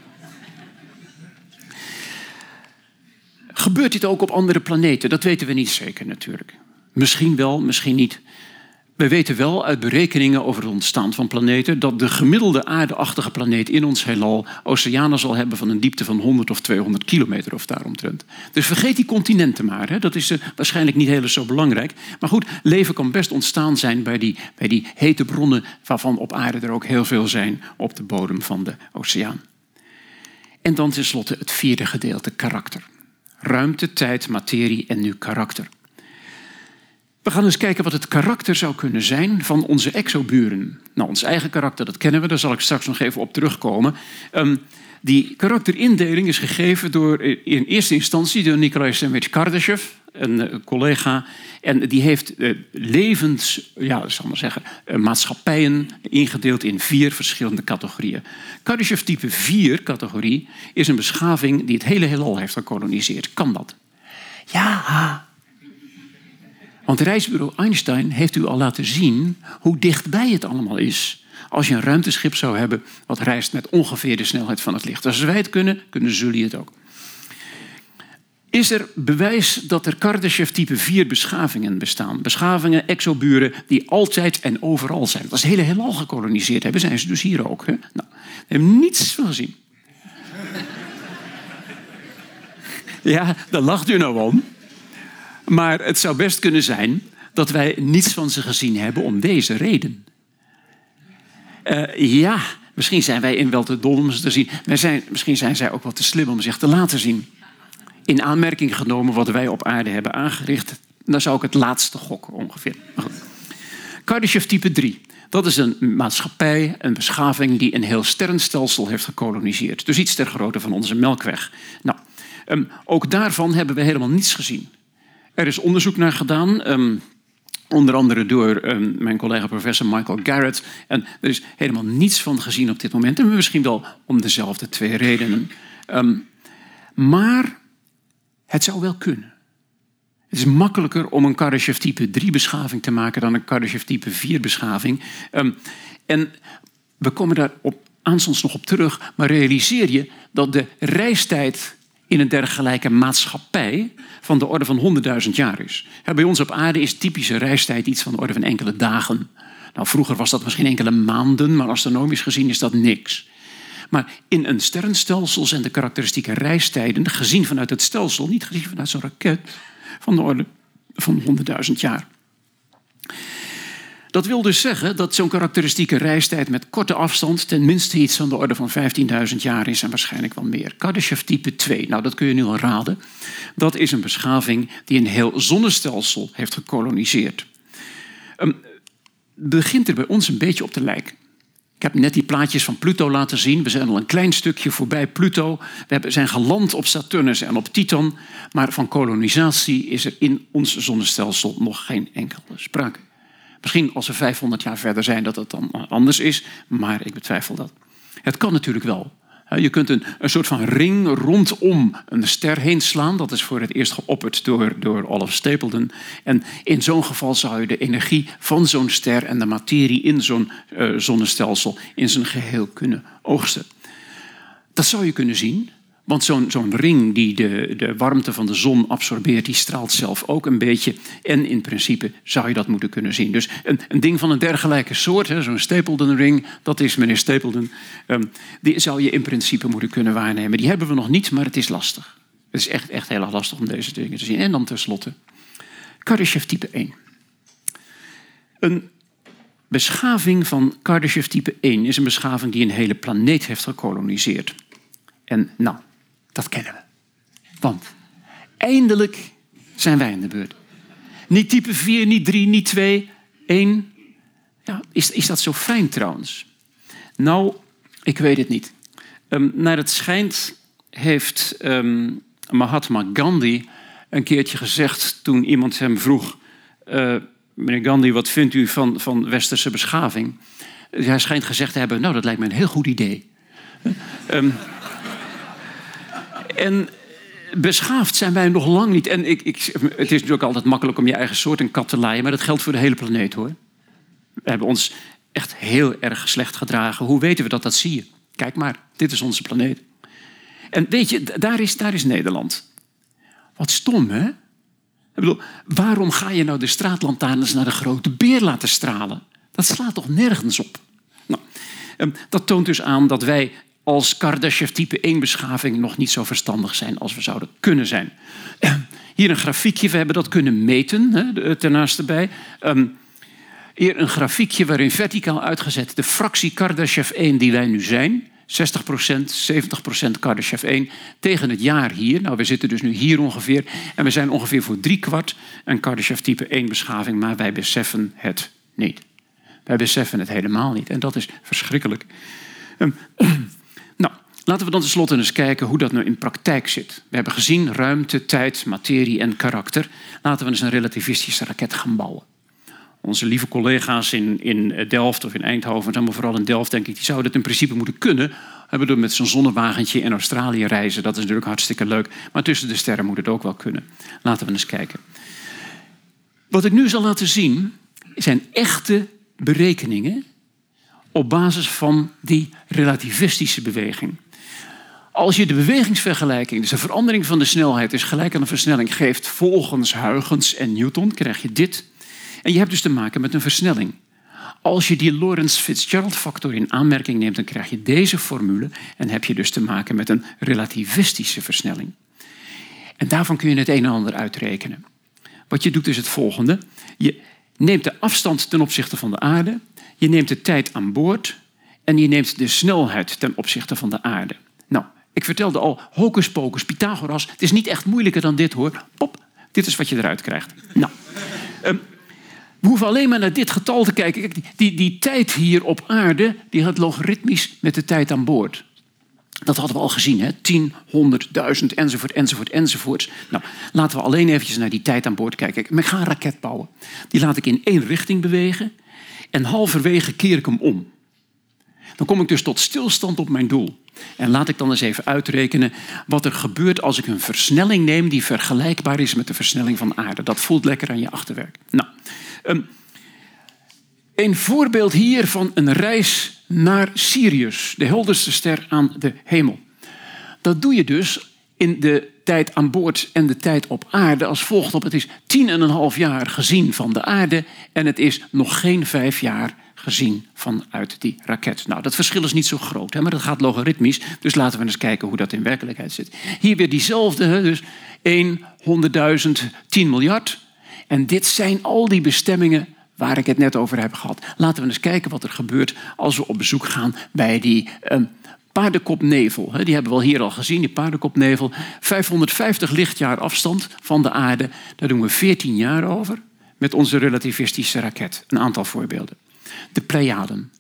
Gebeurt dit ook op andere planeten? Dat weten we niet zeker natuurlijk. Misschien wel, misschien niet. We weten wel uit berekeningen over het ontstaan van planeten dat de gemiddelde aardeachtige planeet in ons heelal oceanen zal hebben van een diepte van 100 of 200 kilometer of daaromtrent. Dus vergeet die continenten maar. Hè. Dat is uh, waarschijnlijk niet heel zo belangrijk. Maar goed, leven kan best ontstaan zijn bij die, bij die hete bronnen waarvan op aarde er ook heel veel zijn op de bodem van de oceaan. En dan tenslotte het vierde gedeelte, karakter. Ruimte, tijd, materie en nu karakter. We gaan eens kijken wat het karakter zou kunnen zijn van onze exoburen. Nou, ons eigen karakter, dat kennen we, daar zal ik straks nog even op terugkomen. Um, die karakterindeling is gegeven door in eerste instantie door Nikolai Semwich Kardashev, een eh, collega. En die heeft uh, levens, ja, zal maar zeggen, maatschappijen ingedeeld in vier verschillende categorieën. Kardashev type 4 categorie is een beschaving die het hele heelal heeft gekoloniseerd. Kan dat? Ja, want reisbureau Einstein heeft u al laten zien hoe dichtbij het allemaal is. Als je een ruimteschip zou hebben wat reist met ongeveer de snelheid van het licht. Als wij het kunnen, kunnen jullie het ook. Is er bewijs dat er Kardashev type 4 beschavingen bestaan? Beschavingen, exoburen, die altijd en overal zijn. Dat is hele heelal gekoloniseerd hebben, zijn ze dus hier ook. Hè? Nou, we hebben niets van gezien. ja, daar lacht u nou om. Maar het zou best kunnen zijn dat wij niets van ze gezien hebben om deze reden. Uh, ja, misschien zijn wij in wel te dom om ze te zien. Zijn, misschien zijn zij ook wat te slim om zich te laten zien. in aanmerking genomen wat wij op aarde hebben aangericht. Dan zou ik het laatste gokken ongeveer. Kardashev type 3. Dat is een maatschappij, een beschaving die een heel sterrenstelsel heeft gekoloniseerd. Dus iets ter grootte van onze melkweg. Nou, um, ook daarvan hebben we helemaal niets gezien. Er is onderzoek naar gedaan. Um, Onder andere door um, mijn collega professor Michael Garrett. En er is helemaal niets van gezien op dit moment. En misschien wel om dezelfde twee redenen. Um, maar het zou wel kunnen. Het is makkelijker om een Kardashev type 3 beschaving te maken dan een Kardashev type 4 beschaving. En we komen daar op aanstonds nog op terug. Maar realiseer je dat de reistijd in een dergelijke maatschappij van de orde van 100.000 jaar is. Bij ons op aarde is typische reistijd iets van de orde van enkele dagen. Nou, vroeger was dat misschien enkele maanden, maar astronomisch gezien is dat niks. Maar in een sterrenstelsel zijn de karakteristieke reistijden, gezien vanuit het stelsel, niet gezien vanuit zo'n raket, van de orde van 100.000 jaar. Dat wil dus zeggen dat zo'n karakteristieke reistijd met korte afstand tenminste iets van de orde van 15.000 jaar is en waarschijnlijk wel meer. Kardashev type 2, nou dat kun je nu al raden. Dat is een beschaving die een heel zonnestelsel heeft gekoloniseerd. Um, begint er bij ons een beetje op te lijken. Ik heb net die plaatjes van Pluto laten zien. We zijn al een klein stukje voorbij Pluto. We zijn geland op Saturnus en op Titan. Maar van kolonisatie is er in ons zonnestelsel nog geen enkele sprake. Misschien als we 500 jaar verder zijn dat het dan anders is, maar ik betwijfel dat. Het kan natuurlijk wel. Je kunt een, een soort van ring rondom een ster heen slaan. Dat is voor het eerst geopperd door, door Olaf Stapledon. En in zo'n geval zou je de energie van zo'n ster en de materie in zo'n uh, zonnestelsel in zijn geheel kunnen oogsten. Dat zou je kunnen zien. Want zo'n ring die de, de warmte van de zon absorbeert, die straalt zelf ook een beetje. En in principe zou je dat moeten kunnen zien. Dus een, een ding van een dergelijke soort, zo'n Stapleton ring, dat is meneer Stapleton, um, die zou je in principe moeten kunnen waarnemen. Die hebben we nog niet, maar het is lastig. Het is echt, echt heel erg lastig om deze dingen te zien. En dan tenslotte, Kardashev type 1. Een beschaving van Kardashev type 1 is een beschaving die een hele planeet heeft gekoloniseerd. En nou, dat kennen we. Want eindelijk zijn wij in de beurt. Niet type 4, niet 3, niet 2, 1. Ja, is, is dat zo fijn trouwens? Nou, ik weet het niet. Um, naar het schijnt heeft um, Mahatma Gandhi een keertje gezegd toen iemand hem vroeg: uh, Meneer Gandhi, wat vindt u van, van westerse beschaving? Hij schijnt gezegd te hebben: Nou, dat lijkt me een heel goed idee. Um, en beschaafd zijn wij nog lang niet. En ik, ik, het is natuurlijk altijd makkelijk om je eigen soort een kat te laaien, maar dat geldt voor de hele planeet hoor. We hebben ons echt heel erg slecht gedragen. Hoe weten we dat? Dat zie je. Kijk maar, dit is onze planeet. En weet je, daar is, daar is Nederland. Wat stom, hè? Ik bedoel, waarom ga je nou de straatlantaarns naar de grote beer laten stralen? Dat slaat toch nergens op? Nou, ehm, dat toont dus aan dat wij als Kardashev type 1 beschaving nog niet zo verstandig zijn als we zouden kunnen zijn. Hier een grafiekje, we hebben dat kunnen meten, ten naaste bij. Ehm, hier een grafiekje waarin verticaal uitgezet de fractie Kardashev 1 die wij nu zijn. 60%, 70% Kardashev 1 tegen het jaar hier. Nou, we zitten dus nu hier ongeveer. En we zijn ongeveer voor drie kwart een Kardashev type 1 beschaving, maar wij beseffen het niet. Wij beseffen het helemaal niet. En dat is verschrikkelijk. Um, Laten we dan tenslotte eens kijken hoe dat nu in praktijk zit. We hebben gezien ruimte, tijd, materie en karakter. Laten we eens een relativistische raket gaan bouwen. Onze lieve collega's in, in Delft of in Eindhoven, maar vooral in Delft, denk ik, die zouden het in principe moeten kunnen. Hebben door met zo'n zonnewagentje in Australië reizen. Dat is natuurlijk hartstikke leuk. Maar tussen de sterren moet het ook wel kunnen. Laten we eens kijken. Wat ik nu zal laten zien, zijn echte berekeningen op basis van die relativistische beweging. Als je de bewegingsvergelijking, dus de verandering van de snelheid, is gelijk aan een versnelling geeft volgens Huygens en Newton, krijg je dit. En je hebt dus te maken met een versnelling. Als je die Lorentz-Fitzgerald-factor in aanmerking neemt, dan krijg je deze formule en heb je dus te maken met een relativistische versnelling. En daarvan kun je het een en ander uitrekenen. Wat je doet is het volgende. Je neemt de afstand ten opzichte van de aarde, je neemt de tijd aan boord en je neemt de snelheid ten opzichte van de aarde. Ik vertelde al, hocus pocus, Pythagoras. Het is niet echt moeilijker dan dit hoor. Pop, dit is wat je eruit krijgt. Nou, um, we hoeven alleen maar naar dit getal te kijken. Kijk, die, die, tijd hier op aarde, die gaat logaritmisch met de tijd aan boord. Dat hadden we al gezien, hè? 10, 100, 1000, enzovoort, enzovoort, enzovoort. Nou, laten we alleen eventjes naar die tijd aan boord kijken. Ik ga een raket bouwen. Die laat ik in één richting bewegen. En halverwege keer ik hem om. Dan kom ik dus tot stilstand op mijn doel. En laat ik dan eens even uitrekenen wat er gebeurt als ik een versnelling neem die vergelijkbaar is met de versnelling van aarde. Dat voelt lekker aan je achterwerk. Nou, um, een voorbeeld hier van een reis naar Sirius, de helderste ster aan de hemel. Dat doe je dus in de tijd aan boord en de tijd op aarde als volgt op. Het is tien en een half jaar gezien van de aarde en het is nog geen vijf jaar gezien vanuit die raket. Nou, dat verschil is niet zo groot, hè, maar dat gaat logaritmisch. Dus laten we eens kijken hoe dat in werkelijkheid zit. Hier weer diezelfde, dus 1, 100.000, 10 miljard. En dit zijn al die bestemmingen waar ik het net over heb gehad. Laten we eens kijken wat er gebeurt als we op bezoek gaan bij die um, paardenkopnevel. Die hebben we al hier al gezien, die paardenkopnevel. 550 lichtjaar afstand van de aarde. Daar doen we 14 jaar over met onze relativistische raket. Een aantal voorbeelden. De Pleiaden.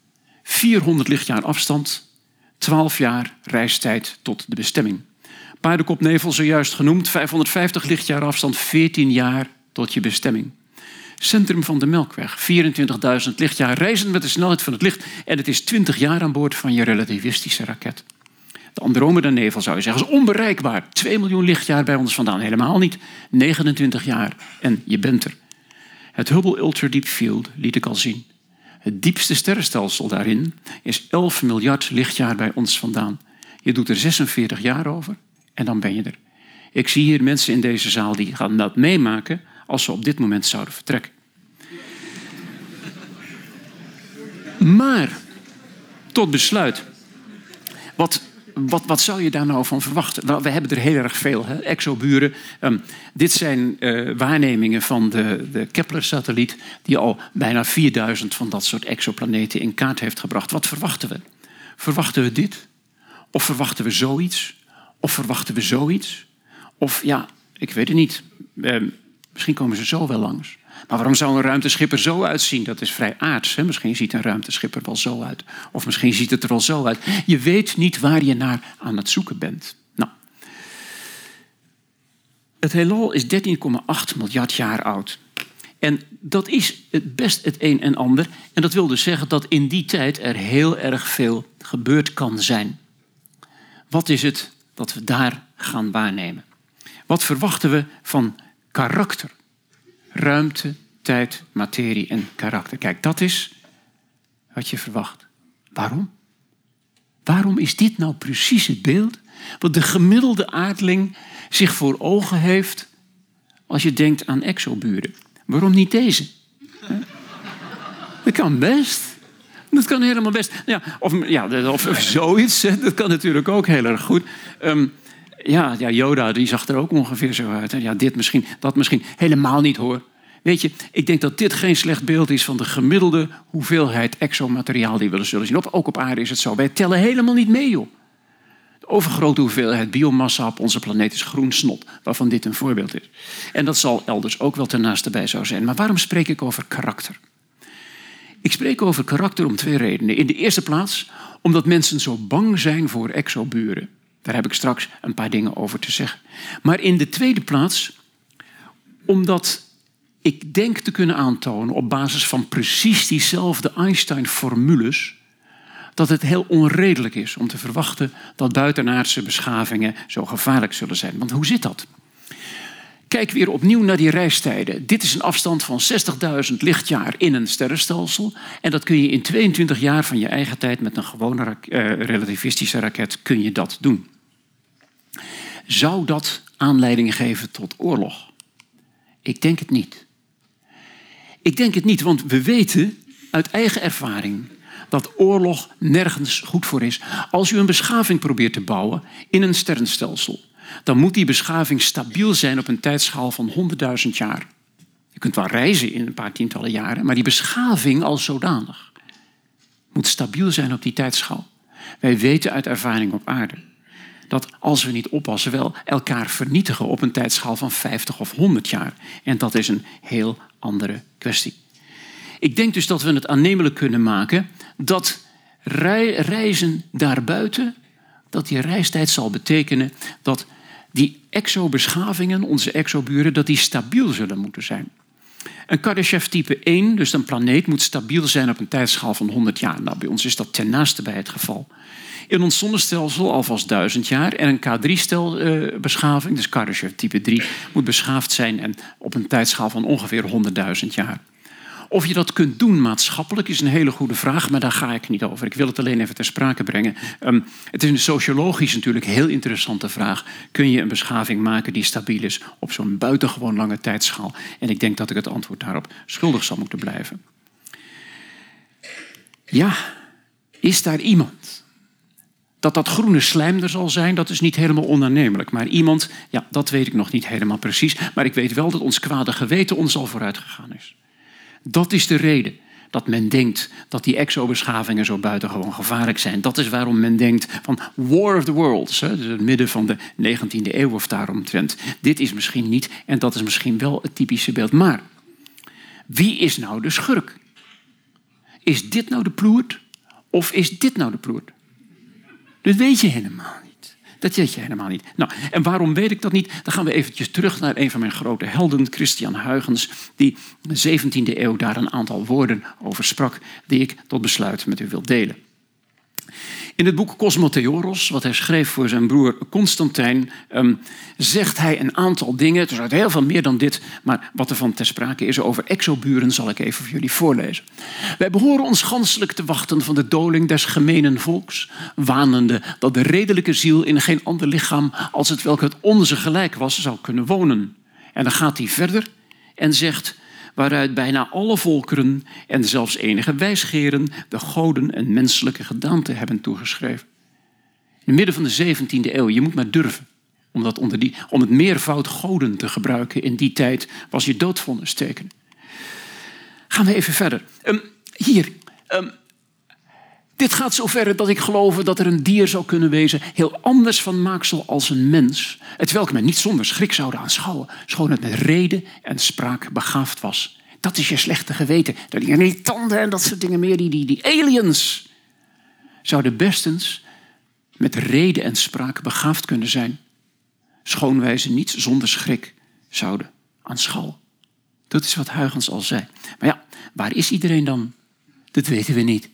400 lichtjaar afstand, 12 jaar reistijd tot de bestemming. Paardenkopnevel zojuist genoemd, 550 lichtjaar afstand, 14 jaar tot je bestemming. Centrum van de Melkweg, 24.000 lichtjaar reizen met de snelheid van het licht en het is 20 jaar aan boord van je relativistische raket. De Andromeda-nevel zou je zeggen is onbereikbaar. 2 miljoen lichtjaar bij ons vandaan. Helemaal niet. 29 jaar en je bent er. Het Hubble Ultra Deep Field liet ik al zien. Het diepste sterrenstelsel daarin is 11 miljard lichtjaar bij ons vandaan. Je doet er 46 jaar over en dan ben je er. Ik zie hier mensen in deze zaal die gaan dat meemaken als ze op dit moment zouden vertrekken. Maar, tot besluit. Wat, wat, wat zou je daar nou van verwachten? We hebben er heel erg veel. Hè? Exoburen. Um, dit zijn uh, waarnemingen van de, de Kepler-satelliet... die al bijna 4000 van dat soort exoplaneten in kaart heeft gebracht. Wat verwachten we? Verwachten we dit? Of verwachten we zoiets? Of verwachten we zoiets? Of ja, ik weet het niet. Uh, misschien komen ze zo wel langs. Maar waarom zou een ruimteschip er zo uitzien? Dat is vrij aards. Hè? Misschien ziet een ruimteschip er wel zo uit. Of misschien ziet het er wel zo uit. Je weet niet waar je naar aan het zoeken bent. Nou. Het heelal is 13,8 miljard jaar oud. En dat is het best het een en ander. En dat wil dus zeggen dat in die tijd er heel erg veel gebeurd kan zijn. Wat is het dat we daar gaan waarnemen? Wat verwachten we van karakter? Ruimte, tijd, materie en karakter. Kijk, dat is wat je verwacht. Waarom? Waarom is dit nou precies het beeld wat de gemiddelde aardling zich voor ogen heeft als je denkt aan exoburen? Waarom niet deze? Dat kan best. Dat kan helemaal best. Ja, of, ja, of, of zoiets, dat kan natuurlijk ook heel erg goed. Um, ja, ja, Yoda die zag er ook ongeveer zo uit. Ja, dit misschien, dat misschien. Helemaal niet hoor. Weet je, ik denk dat dit geen slecht beeld is van de gemiddelde hoeveelheid exomateriaal die we zullen zien. Ook op aarde is het zo. Wij tellen helemaal niet mee, joh. De overgrote hoeveelheid biomassa op onze planeet is groen snot, waarvan dit een voorbeeld is. En dat zal elders ook wel ten naaste bij zo zijn. Maar waarom spreek ik over karakter? Ik spreek over karakter om twee redenen. In de eerste plaats omdat mensen zo bang zijn voor exoburen. Daar heb ik straks een paar dingen over te zeggen. Maar in de tweede plaats omdat ik denk te kunnen aantonen op basis van precies diezelfde Einstein-formules dat het heel onredelijk is om te verwachten dat buitenaardse beschavingen zo gevaarlijk zullen zijn. Want hoe zit dat? Kijk weer opnieuw naar die reistijden. Dit is een afstand van 60.000 lichtjaar in een sterrenstelsel. En dat kun je in 22 jaar van je eigen tijd met een gewone uh, relativistische raket kun je dat doen. Zou dat aanleiding geven tot oorlog? Ik denk het niet. Ik denk het niet, want we weten uit eigen ervaring dat oorlog nergens goed voor is. Als u een beschaving probeert te bouwen in een sterrenstelsel, dan moet die beschaving stabiel zijn op een tijdschaal van 100.000 jaar. Je kunt wel reizen in een paar tientallen jaren, maar die beschaving als zodanig moet stabiel zijn op die tijdschaal. Wij weten uit ervaring op aarde dat als we niet oppassen, wel elkaar vernietigen op een tijdschaal van 50 of 100 jaar. En dat is een heel andere kwestie. Ik denk dus dat we het aannemelijk kunnen maken dat reizen daarbuiten, dat die reistijd zal betekenen dat die exobeschavingen, onze exoburen, dat die stabiel zullen moeten zijn. Een Kardashev type 1, dus een planeet, moet stabiel zijn op een tijdschaal van 100 jaar. Nou, bij ons is dat ten naaste bij het geval. In ons zonnestelsel alvast 1000 jaar. En een K3-beschaving, dus Kardashev type 3, moet beschaafd zijn en op een tijdschaal van ongeveer 100.000 jaar. Of je dat kunt doen maatschappelijk is een hele goede vraag, maar daar ga ik niet over. Ik wil het alleen even ter sprake brengen. Um, het is een sociologisch natuurlijk heel interessante vraag. Kun je een beschaving maken die stabiel is op zo'n buitengewoon lange tijdschaal? En ik denk dat ik het antwoord daarop schuldig zal moeten blijven. Ja, is daar iemand? Dat dat groene slijm er zal zijn, dat is niet helemaal onaannemelijk. Maar iemand, ja, dat weet ik nog niet helemaal precies. Maar ik weet wel dat ons kwade geweten ons al vooruit gegaan is. Dat is de reden dat men denkt dat die exobeschavingen zo buitengewoon gevaarlijk zijn. Dat is waarom men denkt van War of the Worlds, dus het midden van de 19e eeuw of daaromtrent. Dit is misschien niet en dat is misschien wel het typische beeld. Maar wie is nou de schurk? Is dit nou de ploert of is dit nou de ploert? Dat weet je helemaal. Dat weet je helemaal niet. Nou, en waarom weet ik dat niet? Dan gaan we eventjes terug naar een van mijn grote helden, Christian Huygens, die in de 17e eeuw daar een aantal woorden over sprak, die ik tot besluit met u wil delen. In het boek Cosmotheoros, wat hij schreef voor zijn broer Constantijn, um, zegt hij een aantal dingen. Het is uit heel veel meer dan dit, maar wat er van ter sprake is over exoburen zal ik even voor jullie voorlezen. Wij behoren ons ganselijk te wachten van de doling des gemenen volks, wanende dat de redelijke ziel in geen ander lichaam als het welk het onze gelijk was zou kunnen wonen. En dan gaat hij verder en zegt waaruit bijna alle volkeren en zelfs enige wijsgeren de goden een menselijke gedaante hebben toegeschreven. In het midden van de 17e eeuw, je moet maar durven. Om, dat onder die, om het meervoud goden te gebruiken in die tijd was je doodvonnis tekenen. Gaan we even verder. Um, hier, um, dit gaat zover dat ik geloof dat er een dier zou kunnen wezen, heel anders van maaksel als een mens, het welk men niet zonder schrik zouden aanschouwen, schoon het met reden en spraak begaafd was. Dat is je slechte geweten. Dat die, die tanden en dat soort dingen meer, die, die, die aliens zouden bestens met reden en spraak begaafd kunnen zijn, schoon wij ze niet zonder schrik zouden aanschouwen. Dat is wat Huygens al zei. Maar ja, waar is iedereen dan? Dat weten we niet.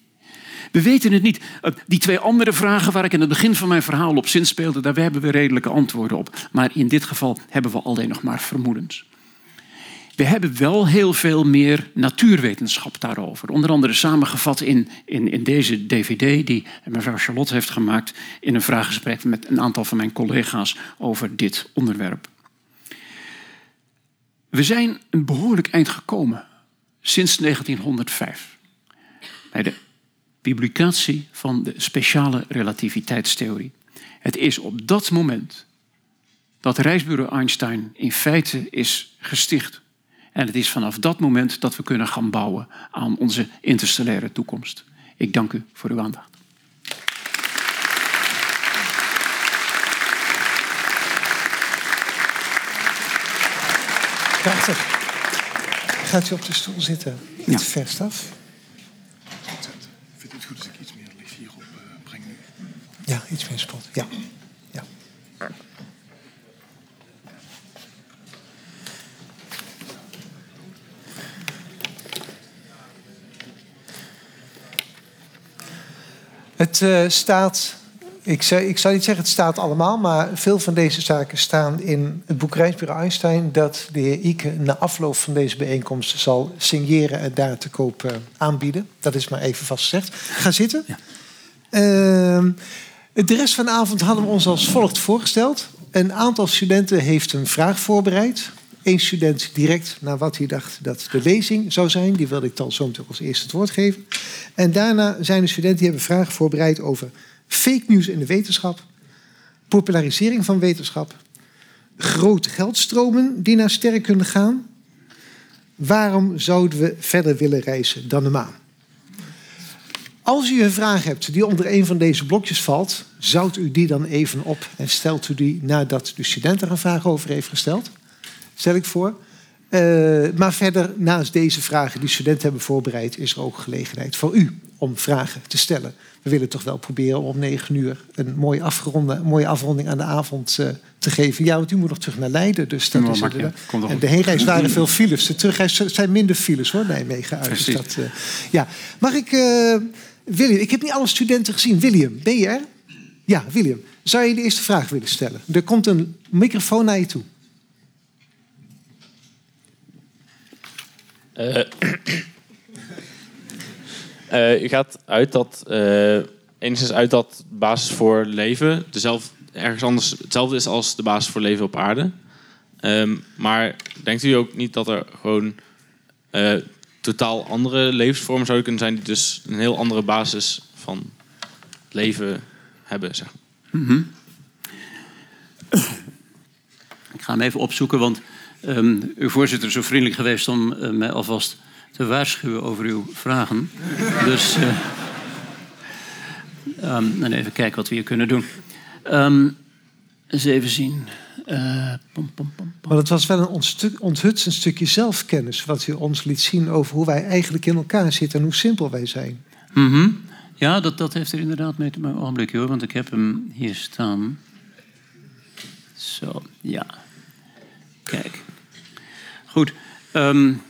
We weten het niet. Eh, die twee andere vragen waar ik in het begin van mijn verhaal op zinspeelde, daar hebben we redelijke antwoorden op. Maar in dit geval hebben we alleen nog maar vermoedens. We hebben wel heel veel meer natuurwetenschap daarover. Onder andere samengevat in, in, in deze dvd die mevrouw Charlotte heeft gemaakt... in een vraaggesprek met een aantal van mijn collega's over dit onderwerp. We zijn een behoorlijk eind gekomen sinds 1905. Bij de publicatie van de speciale relativiteitstheorie. Het is op dat moment dat reisbureau Einstein in feite is gesticht. En het is vanaf dat moment dat we kunnen gaan bouwen aan onze interstellaire toekomst. Ik dank u voor uw aandacht. Prachtig. Gaat u op de stoel zitten? Iets ja. verst af. Ja, iets meer spot. Ja. ja. Het uh, staat, ik, zou, ik zou niet zeggen het staat allemaal, maar veel van deze zaken staan in het boek Reisbureau Einstein dat de heer Ike na afloop van deze bijeenkomst zal signeren en daar te koop uh, aanbieden. Dat is maar even vastgezegd. Ga zitten. Ja. Uh, de rest van de avond hadden we ons als volgt voorgesteld. Een aantal studenten heeft een vraag voorbereid. Eén student direct naar wat hij dacht dat de lezing zou zijn. Die wilde ik dan zo meteen als eerste het woord geven. En daarna zijn de studenten die hebben vragen voorbereid over fake news in de wetenschap. Popularisering van wetenschap. Grote geldstromen die naar sterren kunnen gaan. Waarom zouden we verder willen reizen dan de maan? Als u een vraag hebt die onder een van deze blokjes valt, zou u die dan even op en stelt u die nadat de student er een vraag over heeft gesteld? Stel ik voor. Uh, maar verder, naast deze vragen die studenten hebben voorbereid, is er ook gelegenheid voor u om vragen te stellen. We willen toch wel proberen om negen uur een mooie, afgeronde, mooie afronding aan de avond uh, te geven. Ja, want u moet nog terug naar Leiden. Dus dat is het, en de heenreis waren veel files. De terugreis zijn minder files hoor, Nijmegen uit. Dus dat, uh, ja. Mag ik, William, ik heb niet alle studenten gezien. William, ben je er? Ja, William. Zou je de eerste vraag willen stellen? Er komt een microfoon naar je toe. Uh, u gaat uit dat, uh, enigszins uit dat basis voor leven dezelfde, ergens anders hetzelfde is als de basis voor leven op aarde. Um, maar denkt u ook niet dat er gewoon totaal andere levensvormen zouden kunnen zijn die dus een heel andere basis van leven hebben? -hmm. Ik ga hem even opzoeken, want um, uw voorzitter is zo vriendelijk geweest om uh, mij alvast te waarschuwen over uw vragen. dus uh, en even kijken wat we hier kunnen doen. Um, eens even zien. Uh, pom, pom, pom, maar het was wel een onthutst stukje zelfkennis wat u ons liet zien over hoe wij eigenlijk in elkaar zitten en hoe simpel wij zijn. Mm -hmm. Ja, dat, dat heeft er inderdaad mee te maken. Ogenblik hoor, want ik heb hem hier staan. Zo, ja. Kijk. Goed. Um,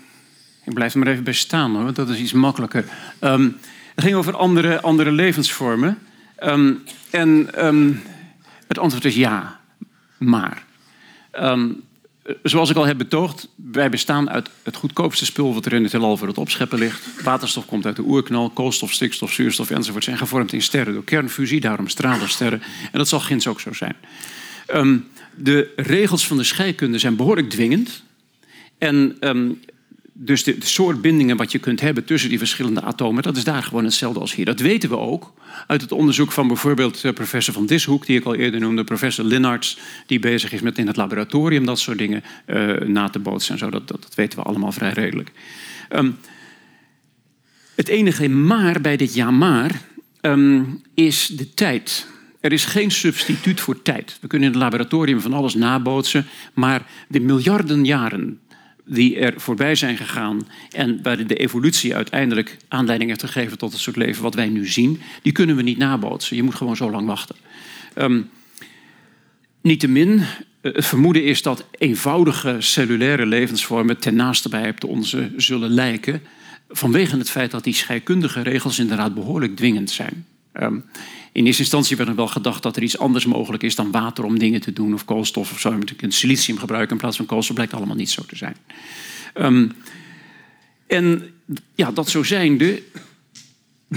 ik blijf er maar even bij staan hoor, want dat is iets makkelijker. Um, het ging over andere, andere levensvormen. Um, en het antwoord is ja, maar. Zoals ik al heb betoogd, wij bestaan uit het goedkoopste spul wat er in het heelal voor het opscheppen ligt. Waterstof komt uit de oerknal, koolstof, stikstof, zuurstof enzovoort zijn gevormd in sterren door kernfusie, daarom stralen sterren. En dat zal ginds ook zo zijn. de regels van de scheikunde zijn behoorlijk dwingend. En um, dus de, soort bindingen wat je kunt hebben tussen die verschillende atomen, dat is daar gewoon hetzelfde als hier. Dat weten we ook uit het onderzoek van bijvoorbeeld uh, professor Van Dishoek, die ik al eerder noemde, professor Linnarts, die bezig is met in het laboratorium dat soort dingen uh, na te bootsen en zo. Dat, dat, dat, weten we allemaal vrij redelijk. Um, het enige maar bij dit ja maar um, is de tijd. Er is geen substituut voor tijd. We kunnen in het laboratorium van alles nabootsen, maar de miljarden jaren die er voorbij zijn gegaan en waar de evolutie uiteindelijk aanleiding heeft gegeven tot het soort leven wat wij nu zien, die kunnen we niet nabootsen. Je moet gewoon zo lang wachten. Um, Niettemin, eh, het vermoeden is dat eenvoudige cellulaire levensvormen ten naaste bij op de onze zullen lijken, vanwege het feit dat die scheikundige regels inderdaad behoorlijk dwingend zijn. Um, in eerste instantie werd er wel gedacht dat er iets anders mogelijk is dan water om dingen te doen, of koolstof of zo. Je kunt silicium gebruiken in plaats van koolstof, blijkt allemaal niet zo te zijn. Um, en ja, dat zo zijnde,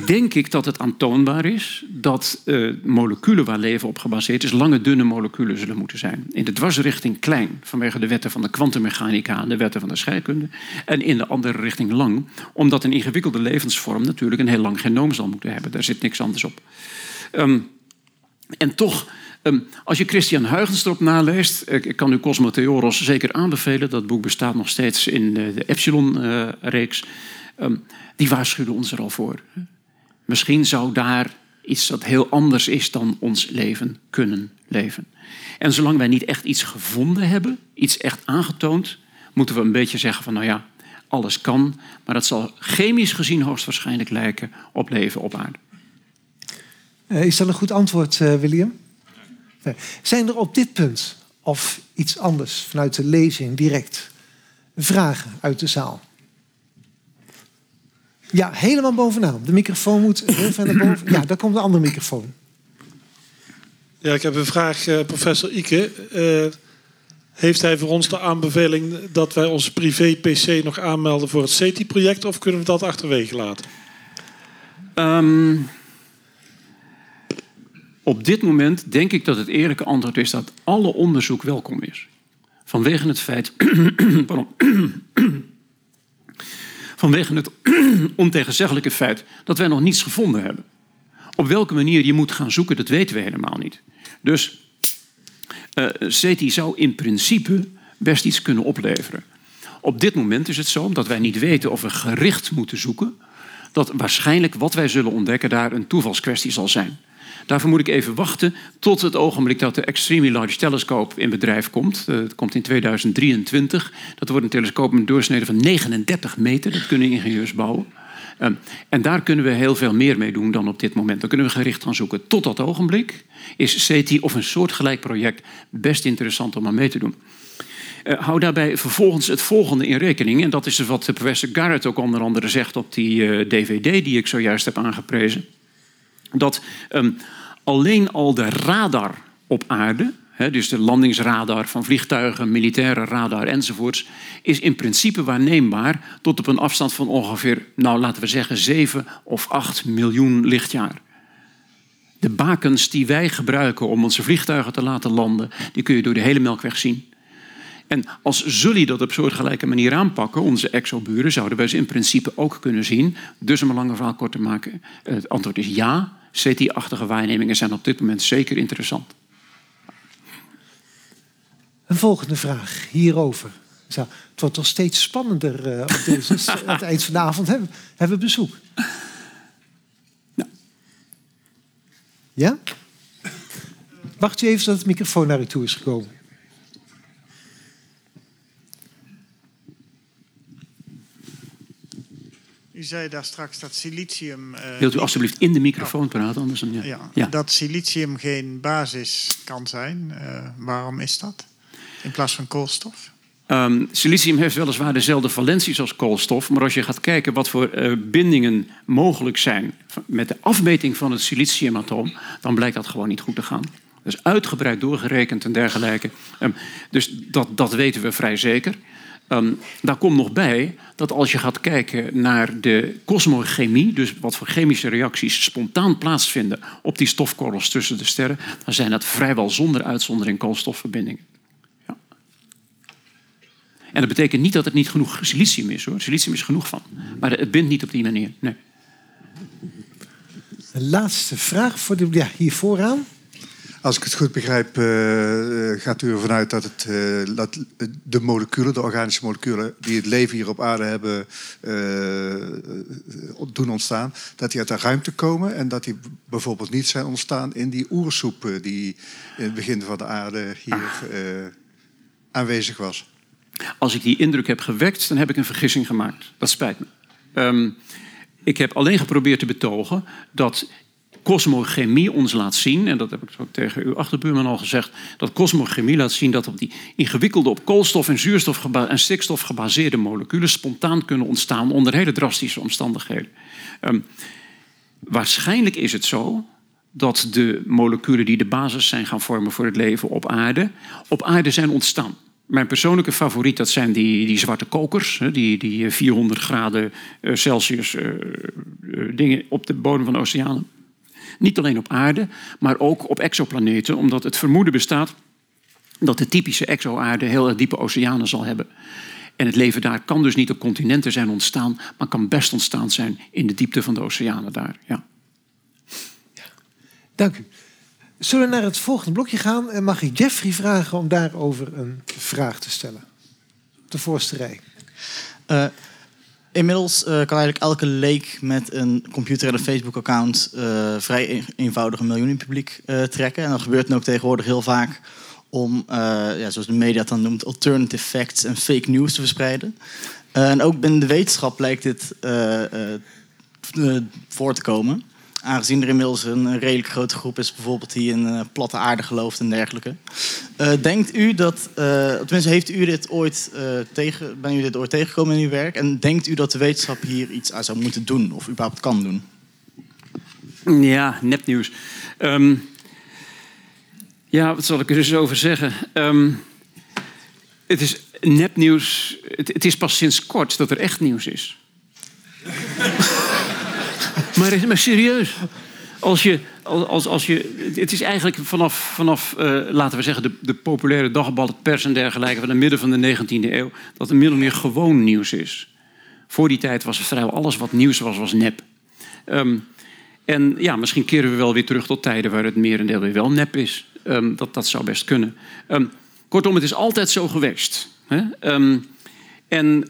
denk ik dat het aantoonbaar is dat uh, moleculen waar leven op gebaseerd is, lange, dunne moleculen zullen moeten zijn. In de dwarsrichting klein, vanwege de wetten van de kwantummechanica en de wetten van de scheikunde. En in de andere richting lang, omdat een ingewikkelde levensvorm natuurlijk een heel lang genoom zal moeten hebben. Daar zit niks anders op. Um, en toch, um, als je Christian Huygens erop naleest, ik, kan u Cosmo Theoros zeker aanbevelen, dat boek bestaat nog steeds in de, de Epsilon-reeks, um, die waarschuwde ons er al voor. Misschien zou daar iets dat heel anders is dan ons leven kunnen leven. En zolang wij niet echt iets gevonden hebben, iets echt aangetoond, moeten we een beetje zeggen van nou ja, alles kan, maar dat zal chemisch gezien hoogstwaarschijnlijk lijken op leven op aarde. Uh, is dat een goed antwoord, uh, William? Nee. Zijn er op dit punt of iets anders vanuit de lezing direct vragen uit de zaal? Ja, helemaal bovenaan. De microfoon moet heel ver naar boven. Ja, daar komt een andere microfoon. Ja, ik heb een vraag, professor Ike. Uh, heeft hij voor ons de aanbeveling dat wij onze privé-PC nog aanmelden voor het CETI-project of kunnen we dat achterwege laten? Um, op dit moment denk ik dat het eerlijke antwoord is dat alle onderzoek welkom is. Vanwege het feit. vanwege het ontegenzeggelijke feit dat wij nog niets gevonden hebben. Op welke manier je moet gaan zoeken, dat weten we helemaal niet. Dus uh, CETI zou in principe best iets kunnen opleveren. Op dit moment is het zo, omdat wij niet weten of we gericht moeten zoeken, dat waarschijnlijk wat wij zullen ontdekken daar een toevalskwestie zal zijn. Daarvoor moet ik even wachten tot het ogenblik dat de Extremely Large Telescope in bedrijf komt. Uh, het komt in 2023. Dat wordt een telescoop met een doorsnede van 39 meter. Dat kunnen ingenieurs bouwen. Um, en daar kunnen we heel veel meer mee doen dan op dit moment. Dan kunnen we gericht gaan zoeken. Tot dat ogenblik is CETI of een soortgelijk project best interessant om aan mee te doen. Uh, hou daarbij vervolgens het volgende in rekening. En dat is wat professor Garrett ook onder andere zegt op die DVD die ik zojuist heb aangeprezen. Dat um, alleen al de radar op aarde, hè, dus de landingsradar van vliegtuigen, militaire radar enzovoorts, is in principe waarneembaar tot op een afstand van ongeveer, nou laten we zeggen, 7 of 8 miljoen lichtjaar. De bakens die wij gebruiken om onze vliegtuigen te laten landen, die kun je door de hele melkweg zien. En als zullen dat op soortgelijke manier aanpakken, onze exoburen, zouden wij ze in principe ook kunnen zien. Dus om een lange verhaal kort te maken, het antwoord is ja. CT-achtige waarnemingen zijn op dit moment zeker interessant. Een volgende vraag hierover. Zo, het wordt toch steeds spannender uh, op deze, aan het eind van de avond. Hebben, hebben we bezoek? Ja. Ja? Wacht u even dat het microfoon naar u toe is gekomen. U zei daar straks dat silicium. Uh, Wilt u alstublieft in de microfoon praten? Anders dan, ja. Ja, ja. Dat silicium geen basis kan zijn. Uh, waarom is dat? In plaats van koolstof? Um, silicium heeft weliswaar dezelfde valenties als koolstof, maar als je gaat kijken wat voor uh, bindingen mogelijk zijn met de afmeting van het siliciumatoom, dan blijkt dat gewoon niet goed te gaan. Dus uitgebreid doorgerekend en dergelijke. Um, dus dat, dat weten we vrij zeker. Um, daar komt nog bij dat als je gaat kijken naar de kosmochemie, dus wat voor chemische reacties spontaan plaatsvinden op die stofkorrels tussen de sterren, dan zijn dat vrijwel zonder uitzondering koolstofverbindingen. Ja. En dat betekent niet dat het niet genoeg silicium is hoor. Silicium is genoeg van. Maar het bindt niet op die manier. Nee. De laatste vraag voor de, ja, hier vooraan. Als ik het goed begrijp, uh, gaat u ervan uit dat, het, uh, dat de moleculen, de organische moleculen die het leven hier op aarde hebben uh, doen ontstaan, dat die uit de ruimte komen en dat die bijvoorbeeld niet zijn ontstaan in die oersoep die in het begin van de aarde hier aanwezig was. Als ik die indruk heb gewekt, dan heb ik een vergissing gemaakt. Dat spijt me. Um, ik heb alleen geprobeerd te betogen dat kosmochemie ons laat zien, en dat heb ik ook tegen uw achterbuurman al gezegd, dat kosmochemie laat zien dat op die ingewikkelde op koolstof en zuurstof en stikstof gebaseerde moleculen spontaan kunnen ontstaan onder hele drastische omstandigheden. Um, waarschijnlijk is het zo dat de moleculen die de basis zijn gaan vormen voor het leven op aarde, op aarde zijn ontstaan. Mijn persoonlijke favoriet dat zijn die, die zwarte kokers, die, die 400 graden eh, Celsius uh, dingen op de bodem van de oceanen. Niet alleen op aarde, maar ook op exoplaneten, omdat het vermoeden bestaat dat de typische exo-aarde heel diepe oceanen zal hebben. En het leven daar kan dus niet op continenten zijn ontstaan, maar kan best ontstaan zijn in de diepte van de oceanen daar. Ja. ja. Dank u. Zullen we naar het volgende blokje gaan en mag ik Jeffrey vragen om daarover een vraag te stellen? De voorste rij. Uh, Inmiddels uh, kan eigenlijk elke leek met een computer en een Facebook-account uh, vrij eenvoudig een miljoen publiek uh, trekken. En dat gebeurt dan ook tegenwoordig heel vaak om, ja, zoals de media het dan noemt, alternative facts en fake news te verspreiden. en ook binnen de wetenschap lijkt dit voor te komen. Aangezien er inmiddels een redelijk grote groep is, bijvoorbeeld die in uh, platte aarde gelooft en dergelijke. Uh, denkt u dat, uh, tenminste, heeft u dit ooit tegen, ben u dit ooit tegengekomen in uw werk? En denkt u dat de wetenschap hier iets aan zou moeten doen, of überhaupt kan doen? Ja, nepnieuws. Um, ja, wat zal ik er dus over zeggen? Um, het is nepnieuws. Het, het is pas sinds kort dat er echt nieuws is. Maar, maar serieus. Als je, als, als je, het is eigenlijk vanaf, vanaf uh, laten we zeggen, de, de populaire dagbal, pers en dergelijke van het midden van de 19e eeuw, dat het min meer gewoon nieuws is. Voor die tijd was vrijwel alles wat nieuws was, was nep. Um, en ja, misschien keren we wel weer terug tot tijden waar het merendeel weer wel nep is. Um, dat, dat zou best kunnen. Um, kortom, het is altijd zo geweest. Hè? en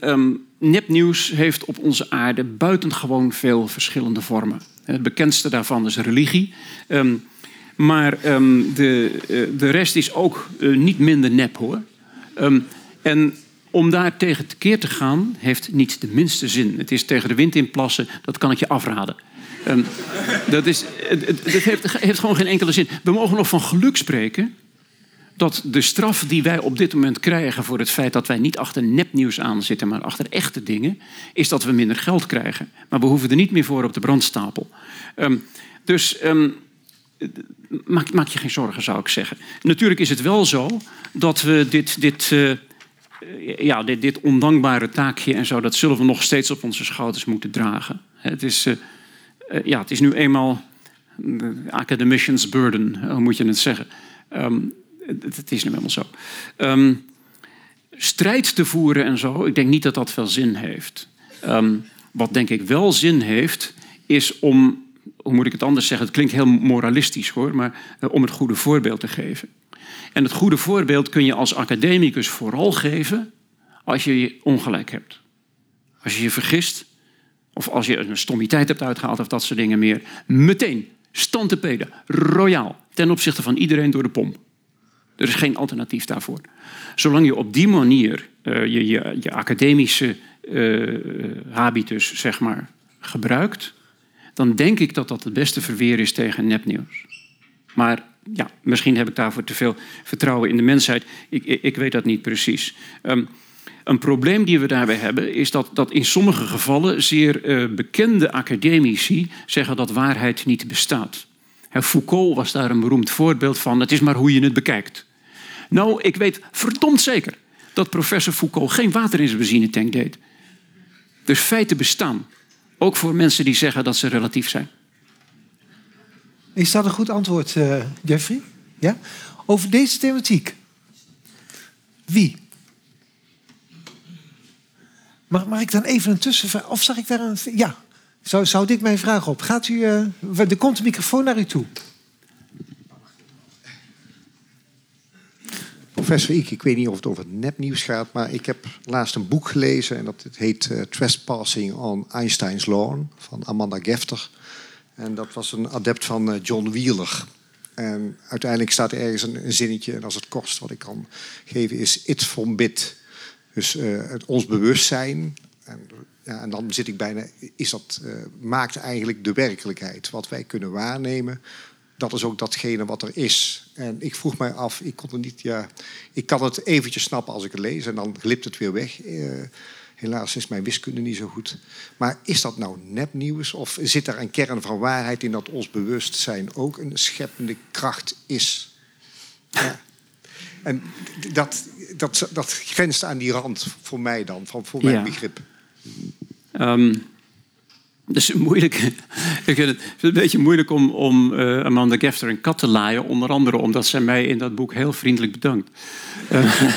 nepnieuws heeft op onze aarde buitengewoon veel verschillende vormen. Het bekendste daarvan is religie. Ehm, maar ehm, de, eh, de rest is ook eh, niet minder nep hoor. Ehm, en om daar tegen tekeer te gaan, heeft niet de minste zin. Het is tegen de wind in plassen, dat kan ik je afraden. Dat is, het, heeft gewoon geen enkele zin. We mogen nog van geluk spreken dat de straf die wij op dit moment krijgen voor het feit dat wij niet achter nepnieuws aan zitten, maar achter echte dingen, is dat we minder geld krijgen. Maar we hoeven er niet meer voor op de brandstapel. Ehm, dus ehm, maak, maak je geen zorgen, zou ik zeggen. Natuurlijk is het wel zo dat we dit, dit, eh, ja, dit, dit ondankbare taakje en zo, dat zullen we nog steeds op onze schouders moeten dragen. Het is, eh, eh, ja, het is nu eenmaal de academician's burden, hoe moet je het zeggen? Ehm, het, is nu helemaal zo. Ehm, strijd te voeren en zo, ik denk niet dat dat veel zin heeft. Ehm, wat denk ik wel zin heeft, is om, hoe moet ik het anders zeggen? Het klinkt heel moralistisch hoor, maar eh, om het goede voorbeeld te geven. En het goede voorbeeld kun je als academicus vooral geven als je je ongelijk hebt. Als je je vergist, of als je een stommiteit hebt uitgehaald of dat soort dingen meer. Meteen, stand te peden, royaal, ten opzichte van iedereen door de pomp. Er is geen alternatief daarvoor. Zolang je op die manier eh, je, je, je academische eh, habitus zeg maar, gebruikt, dan denk ik dat dat het beste verweer is tegen nepnieuws. Maar ja, misschien heb ik daarvoor te veel vertrouwen in de mensheid. Ik, ik, ik weet dat niet precies. Ehm, een probleem die we daarbij hebben is dat, dat in sommige gevallen zeer eh, bekende academici zeggen dat waarheid niet bestaat. Foucault was daar een beroemd voorbeeld van. Het is maar hoe je het bekijkt. Nou, ik weet verdomd zeker dat professor Foucault geen water in zijn benzinetank deed. Dus feiten bestaan. Ook voor mensen die zeggen dat ze relatief zijn. Is dat een goed antwoord, eh, Jeffrey? Ja? Over deze thematiek. Wie? Mag, mag ik dan even een tussenvraag? Of zag ik daar een... Ja, zou, zou dit mijn vraag op? Gaat u... eh, er komt een microfoon naar u toe. Professor Ike, ik weet niet of het over nepnieuws gaat, maar ik heb laatst een boek gelezen en dat heet eh, Trespassing on Einstein's Lawn van Amanda Gefter. En dat was een adept van eh, John Wheeler. En uiteindelijk staat er ergens een, zinnetje, en als het kortst wat ik kan geven, is it from bit. Dus eh, het, ons bewustzijn. En, ja, en dan zit ik bijna, is dat, maakt eigenlijk de werkelijkheid. Wat wij kunnen waarnemen, dat is ook datgene wat er is. En ik vroeg mij af, ik kon het niet, ja, ik kan het eventjes snappen als ik het lees en dan glipt het weer weg. Eh, helaas is mijn wiskunde niet zo goed. Maar is dat nou nepnieuws of zit er een kern van waarheid in dat ons bewustzijn ook een scheppende kracht is? Ja. En dat, dat, dat grenst aan die rand voor mij dan, van, voor mijn Ja. begrip. Ehm dat is moeilijk. Ik vind het, een beetje moeilijk om, om eh, Amanda Gefter een kat te laaien. Onder andere omdat zij mij in dat boek heel vriendelijk bedankt. Eh,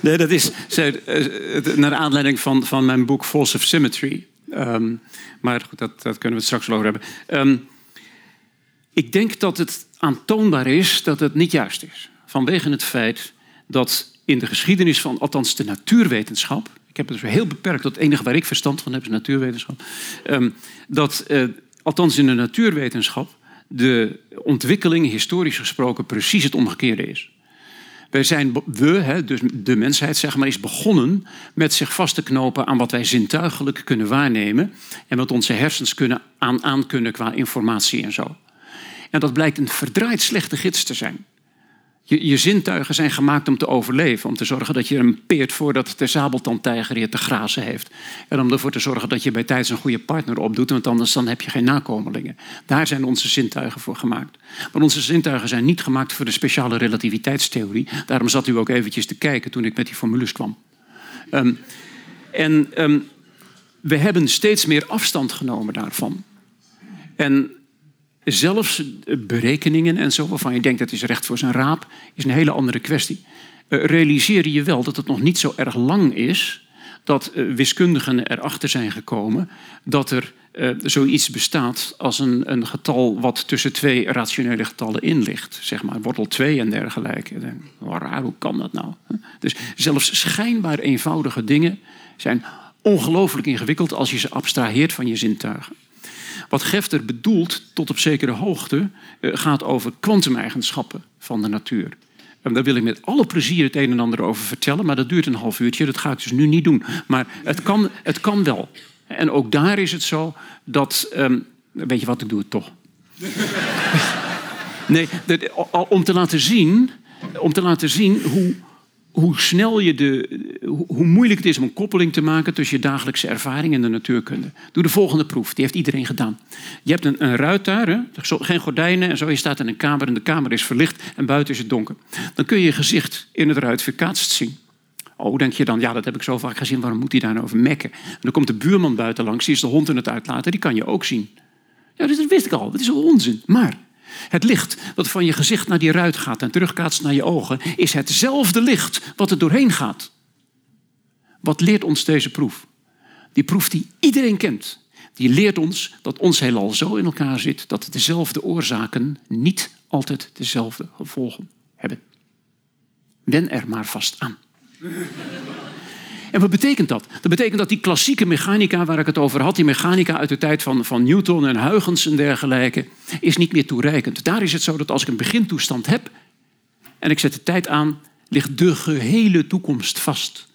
nee, dat is zij, eh, naar aanleiding van, van mijn boek False of Symmetry. Ehm, maar goed, dat, dat kunnen we het straks wel over hebben. Ehm, ik denk dat het aantoonbaar is dat het niet juist is. Vanwege het feit dat in de geschiedenis van, althans de natuurwetenschap... ik heb het dus heel beperkt, het enige waar ik verstand van heb is natuurwetenschap... ehm, dat, eh, althans in de natuurwetenschap, de ontwikkeling historisch gesproken precies het omgekeerde is. Wij zijn, we, hè, dus de mensheid zeg maar, is begonnen met zich vast te knopen aan wat wij zintuigelijk kunnen waarnemen en wat onze hersens kunnen aan, aan kunnen qua informatie en zo. En dat blijkt een verdraaid slechte gids te zijn. Je, je zintuigen zijn gemaakt om te overleven. Om te zorgen dat je hem peert voordat de sabeltandtijger je te grazen heeft. En om ervoor te zorgen dat je bij tijds een goede partner opdoet. Want anders dan heb je geen nakomelingen. Daar zijn onze zintuigen voor gemaakt. Maar onze zintuigen zijn niet gemaakt voor de speciale relativiteitstheorie. Daarom zat u ook eventjes te kijken toen ik met die formules kwam. Ehm, en ehm, we hebben steeds meer afstand genomen daarvan. En zelfs berekeningen en zo, waarvan je denkt dat is recht voor zijn raap, is een hele andere kwestie. Eh, realiseer je wel dat het nog niet zo erg lang is dat eh, wiskundigen erachter zijn gekomen dat er zoiets bestaat als een, een, getal wat tussen twee rationele getallen in ligt. Zeg maar wortel 2 en dergelijke. Denk, raar, hoe kan dat nou? Dus zelfs schijnbaar eenvoudige dingen zijn ongelooflijk ingewikkeld als je ze abstraheert van je zintuigen. Wat Gefter bedoelt tot op zekere hoogte uh, gaat over kwantumeigenschappen van de natuur. En daar wil ik met alle plezier het een en ander over vertellen, maar dat duurt een half uurtje. Dat ga ik dus nu niet doen. Maar het kan, het kan wel. En ook daar is het zo dat. Um, weet je wat, ik doe het toch. nee, om te laten zien, om te laten zien hoe, hoe snel je de. hoe moeilijk het is om een koppeling te maken tussen je dagelijkse ervaring en de natuurkunde. Doe de volgende proef, die heeft iedereen gedaan. Je hebt een, een ruit daar, hè? geen gordijnen en zo. Je staat in een kamer en de kamer is verlicht en buiten is het donker. Dan kun je je gezicht in het ruit verkaatst zien. Oh, denk je dan, ja, dat heb ik zo vaak gezien, waarom moet hij daar nou over mekken? En dan komt de buurman buiten langs, die is de hond in het uitlaten, die kan je ook zien. Ja, dat wist ik al, dat is onzin. Maar het licht dat van je gezicht naar die ruit gaat en terugkaatst naar je ogen, is hetzelfde licht wat er doorheen gaat. Wat leert ons deze proef? Die proef die iedereen kent. Die leert ons dat ons heelal zo in elkaar zit dat dezelfde oorzaken niet altijd dezelfde gevolgen hebben. Ben er maar vast aan. En wat betekent dat? Dat betekent dat die klassieke mechanica waar ik het over had, die mechanica uit de tijd van, van Newton en Huygens en dergelijke, is niet meer toereikend. Daar is het zo dat als ik een begintoestand heb en ik zet de tijd aan, ligt de gehele toekomst vast.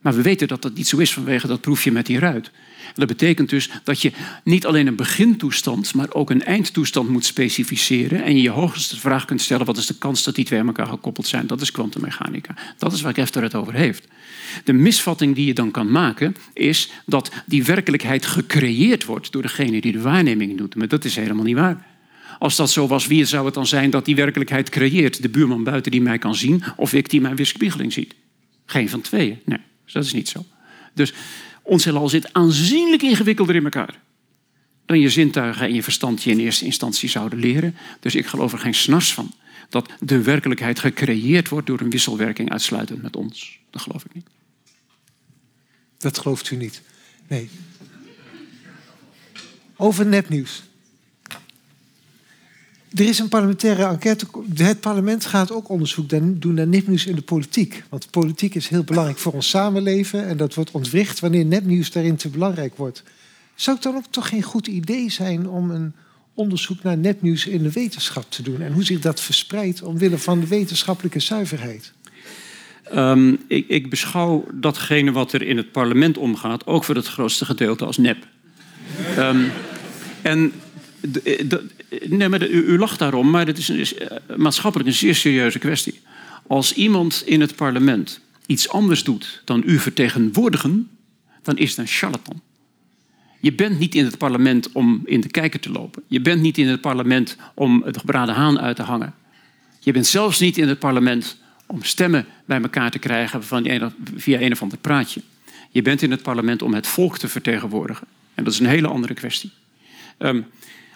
Maar we weten dat dat niet zo is vanwege dat proefje met die ruit. Dat betekent dus dat je niet alleen een begintoestand, maar ook een eindtoestand moet specificeren. En je je hoogste vraag kunt stellen: wat is de kans dat die twee aan elkaar gekoppeld zijn? Dat is kwantummechanica. Dat is waar Gefter het over heeft. De misvatting die je dan kan maken is dat die werkelijkheid gecreëerd wordt door degene die de waarneming doet. Maar dat is helemaal niet waar. Als dat zo was, wie zou het dan zijn dat die werkelijkheid creëert? De buurman buiten die mij kan zien of ik die mijn weerspiegeling ziet? Geen van tweeën. Nee, dat is niet zo. Dus ons heelal zit aanzienlijk ingewikkelder in elkaar dan je zintuigen en je verstand je in eerste instantie zouden leren. Dus ik geloof er geen snars van dat de werkelijkheid gecreëerd wordt door een wisselwerking uitsluitend met ons. Dat geloof ik niet. Dat gelooft u niet. Nee. Over nepnieuws. Er is een parlementaire enquête. Het parlement gaat ook onderzoek doen naar nepnieuws in de politiek. Want politiek is heel belangrijk voor ons samenleven. En dat wordt ontwricht wanneer nepnieuws daarin te belangrijk wordt. Zou het dan ook toch geen goed idee zijn om een onderzoek naar nepnieuws in de wetenschap te doen? En hoe zich dat verspreidt omwille van de wetenschappelijke zuiverheid? Um, ik, ik, beschouw datgene wat er in het parlement omgaat ook voor het grootste gedeelte als nep. Um, en nee, maar u, lacht daarom, maar het is, een, uh, maatschappelijk een zeer serieuze kwestie. Als iemand in het parlement iets anders doet dan u vertegenwoordigen, dan is het een charlatan. Je bent niet in het parlement om in de kijker te lopen. Je bent niet in het parlement om het gebraden haan uit te hangen. Je bent zelfs niet in het parlement om stemmen bij elkaar te krijgen van via een of ander praatje. Je bent in het parlement om het volk te vertegenwoordigen. En dat is een hele andere kwestie. Um,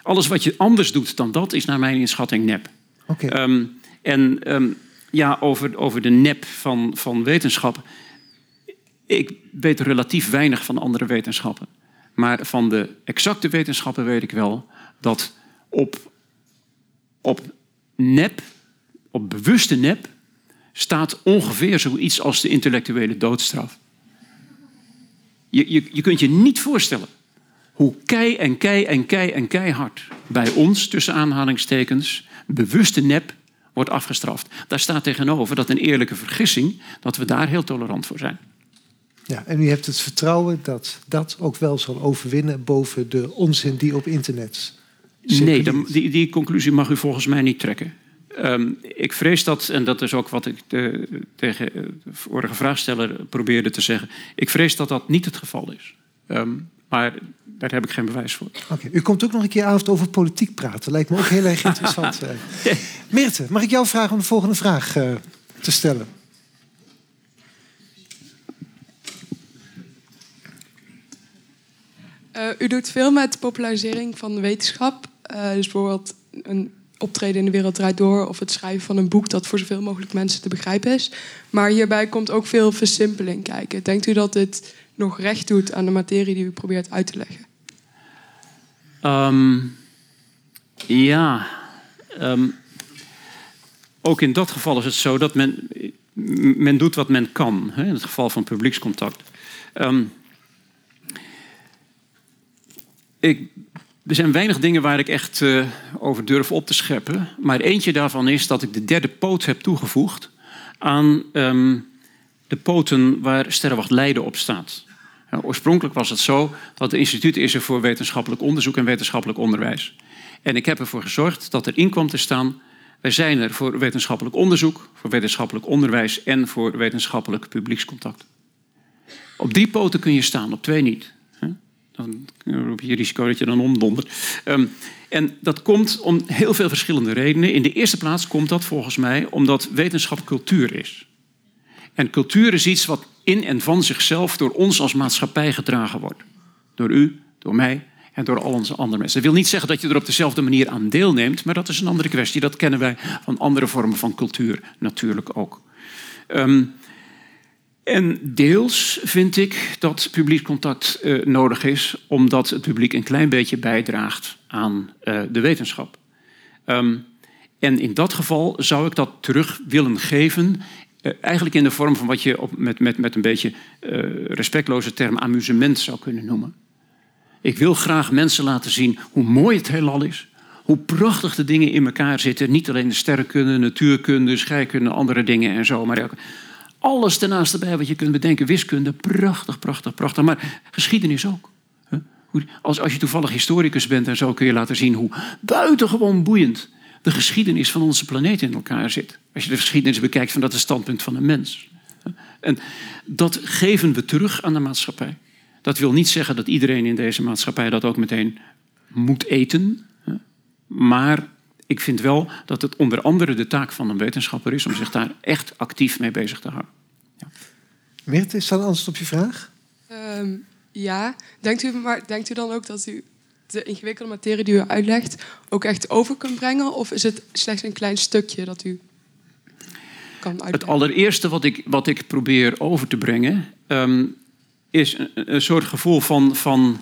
alles wat je anders doet dan dat is naar mijn inschatting nep. Okay. Um, en um, ja, over, over de nep van, van wetenschap. Ik weet relatief weinig van andere wetenschappen. Maar van de exacte wetenschappen weet ik wel dat op, op nep, op bewuste nep, staat ongeveer zoiets als de intellectuele doodstraf. Je, je, je kunt je niet voorstellen hoe kei en kei en kei en keihard bij ons, tussen aanhalingstekens, bewuste nep wordt afgestraft. Daar staat tegenover dat een eerlijke vergissing, dat we daar heel tolerant voor zijn. Ja, en u hebt het vertrouwen dat dat ook wel zal overwinnen boven de onzin die op internet. Nee, die, die conclusie mag u volgens mij niet trekken. Um, ik vrees dat, en dat is ook wat ik de, tegen de vorige vraagsteller probeerde te zeggen. Ik vrees dat dat niet het geval is. Um, maar daar heb ik geen bewijs voor. Oké, u komt ook nog een keer avond over politiek praten. Lijkt me ook heel erg interessant. uh. Meerte, mag ik jou vragen om de volgende vraag uh, te stellen? Uh, u doet veel met popularisering van de wetenschap. dus bijvoorbeeld een optreden in de wereld draait door of het schrijven van een boek dat voor zoveel mogelijk mensen te begrijpen is. Maar hierbij komt ook veel versimpeling kijken. Denkt u dat dit nog recht doet aan de materie die u probeert uit te leggen? Ehm, ja, ehm, ook in dat geval is het zo dat men, men doet wat men kan. Hè, in het geval van publiekscontact. Ehm, ik, er zijn weinig dingen waar ik echt eh, over durf op te scheppen. Maar eentje daarvan is dat ik de derde poot heb toegevoegd aan de poten waar Sterrenwacht Leiden op staat. Oorspronkelijk was het zo dat het instituut is er voor wetenschappelijk onderzoek en wetenschappelijk onderwijs. En ik heb ervoor gezorgd dat er in kwam te staan... wij zijn er voor wetenschappelijk onderzoek, voor wetenschappelijk onderwijs... en voor wetenschappelijk publiekscontact. Op drie poten kun je staan, op twee niet. Dan heb je risico dat je dan omdondert. Um, en dat komt om heel veel verschillende redenen. In de eerste plaats komt dat volgens mij omdat wetenschap cultuur is. En cultuur is iets wat in en van zichzelf door ons als maatschappij gedragen wordt. Door u, door mij en door al onze andere mensen. Dat wil niet zeggen dat je er op dezelfde manier aan deelneemt, maar dat is een andere kwestie. Dat kennen wij van andere vormen van cultuur natuurlijk ook. Um, en deels vind ik dat publiek contact uh, nodig is, omdat het publiek een klein beetje bijdraagt aan uh, de wetenschap. Um, en in dat geval zou ik dat terug willen geven, eigenlijk in de vorm van wat je op, met, met, met een beetje respectloze term amusement zou kunnen noemen. Ik wil graag mensen laten zien hoe mooi het heelal is, hoe prachtig de dingen in elkaar zitten. Niet alleen de sterrenkunde, natuurkunde, scheikunde, andere dingen en zo, maar ook alles daarnaast erbij wat je kunt bedenken. Wiskunde, prachtig, prachtig, prachtig. Maar geschiedenis ook. Als, als je toevallig historicus bent en zo kun je laten zien hoe buitengewoon boeiend de geschiedenis van onze planeet in elkaar zit. Als je de geschiedenis bekijkt vanuit het standpunt van een mens. En dat geven we terug aan de maatschappij. Dat wil niet zeggen dat iedereen in deze maatschappij dat ook meteen moet eten. Maar ik vind wel dat het onder andere de taak van een wetenschapper is om zich daar echt actief mee bezig te houden. Ja. Meert, is dat een antwoord op je vraag? Um, ja. Denkt u, maar denkt u dan ook dat u de ingewikkelde materie die u uitlegt ook echt over kunt brengen? Of is het slechts een klein stukje dat u kan uitleggen? Het allereerste wat ik, wat ik probeer over te brengen um, is een, soort gevoel van, van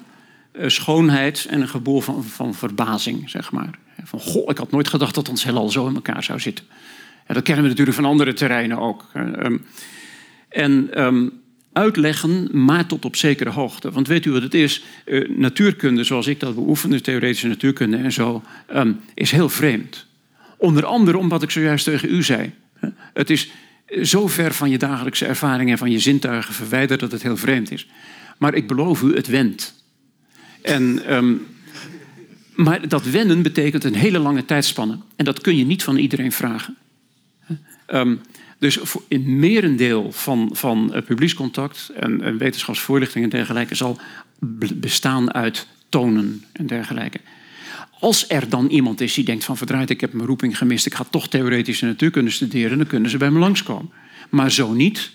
uh, schoonheid en een gevoel van, van verbazing, zeg maar. Van, goh, ik had nooit gedacht dat ons heelal zo in elkaar zou zitten. Dat kennen we natuurlijk van andere terreinen ook. Um, en um, uitleggen, maar tot op zekere hoogte. Want weet u wat het is? Uh, natuurkunde, zoals ik dat beoefen, theoretische natuurkunde en zo, um, is heel vreemd. Onder andere omdat ik zojuist tegen u zei. Het is zo ver van je dagelijkse ervaring en van je zintuigen verwijderd dat het heel vreemd is. Maar ik beloof u, het wendt. En um, maar dat wennen betekent een hele lange tijdspanne. En dat kun je niet van iedereen vragen. Um, dus in merendeel van, van publiekscontact en, en wetenschapsvoorlichting en dergelijke zal bestaan uit tonen en dergelijke. Als er dan iemand is die denkt van verdraaid, ik heb mijn roeping gemist, ik ga toch theoretische natuurkunde studeren, dan kunnen ze bij me langskomen. Maar zo niet,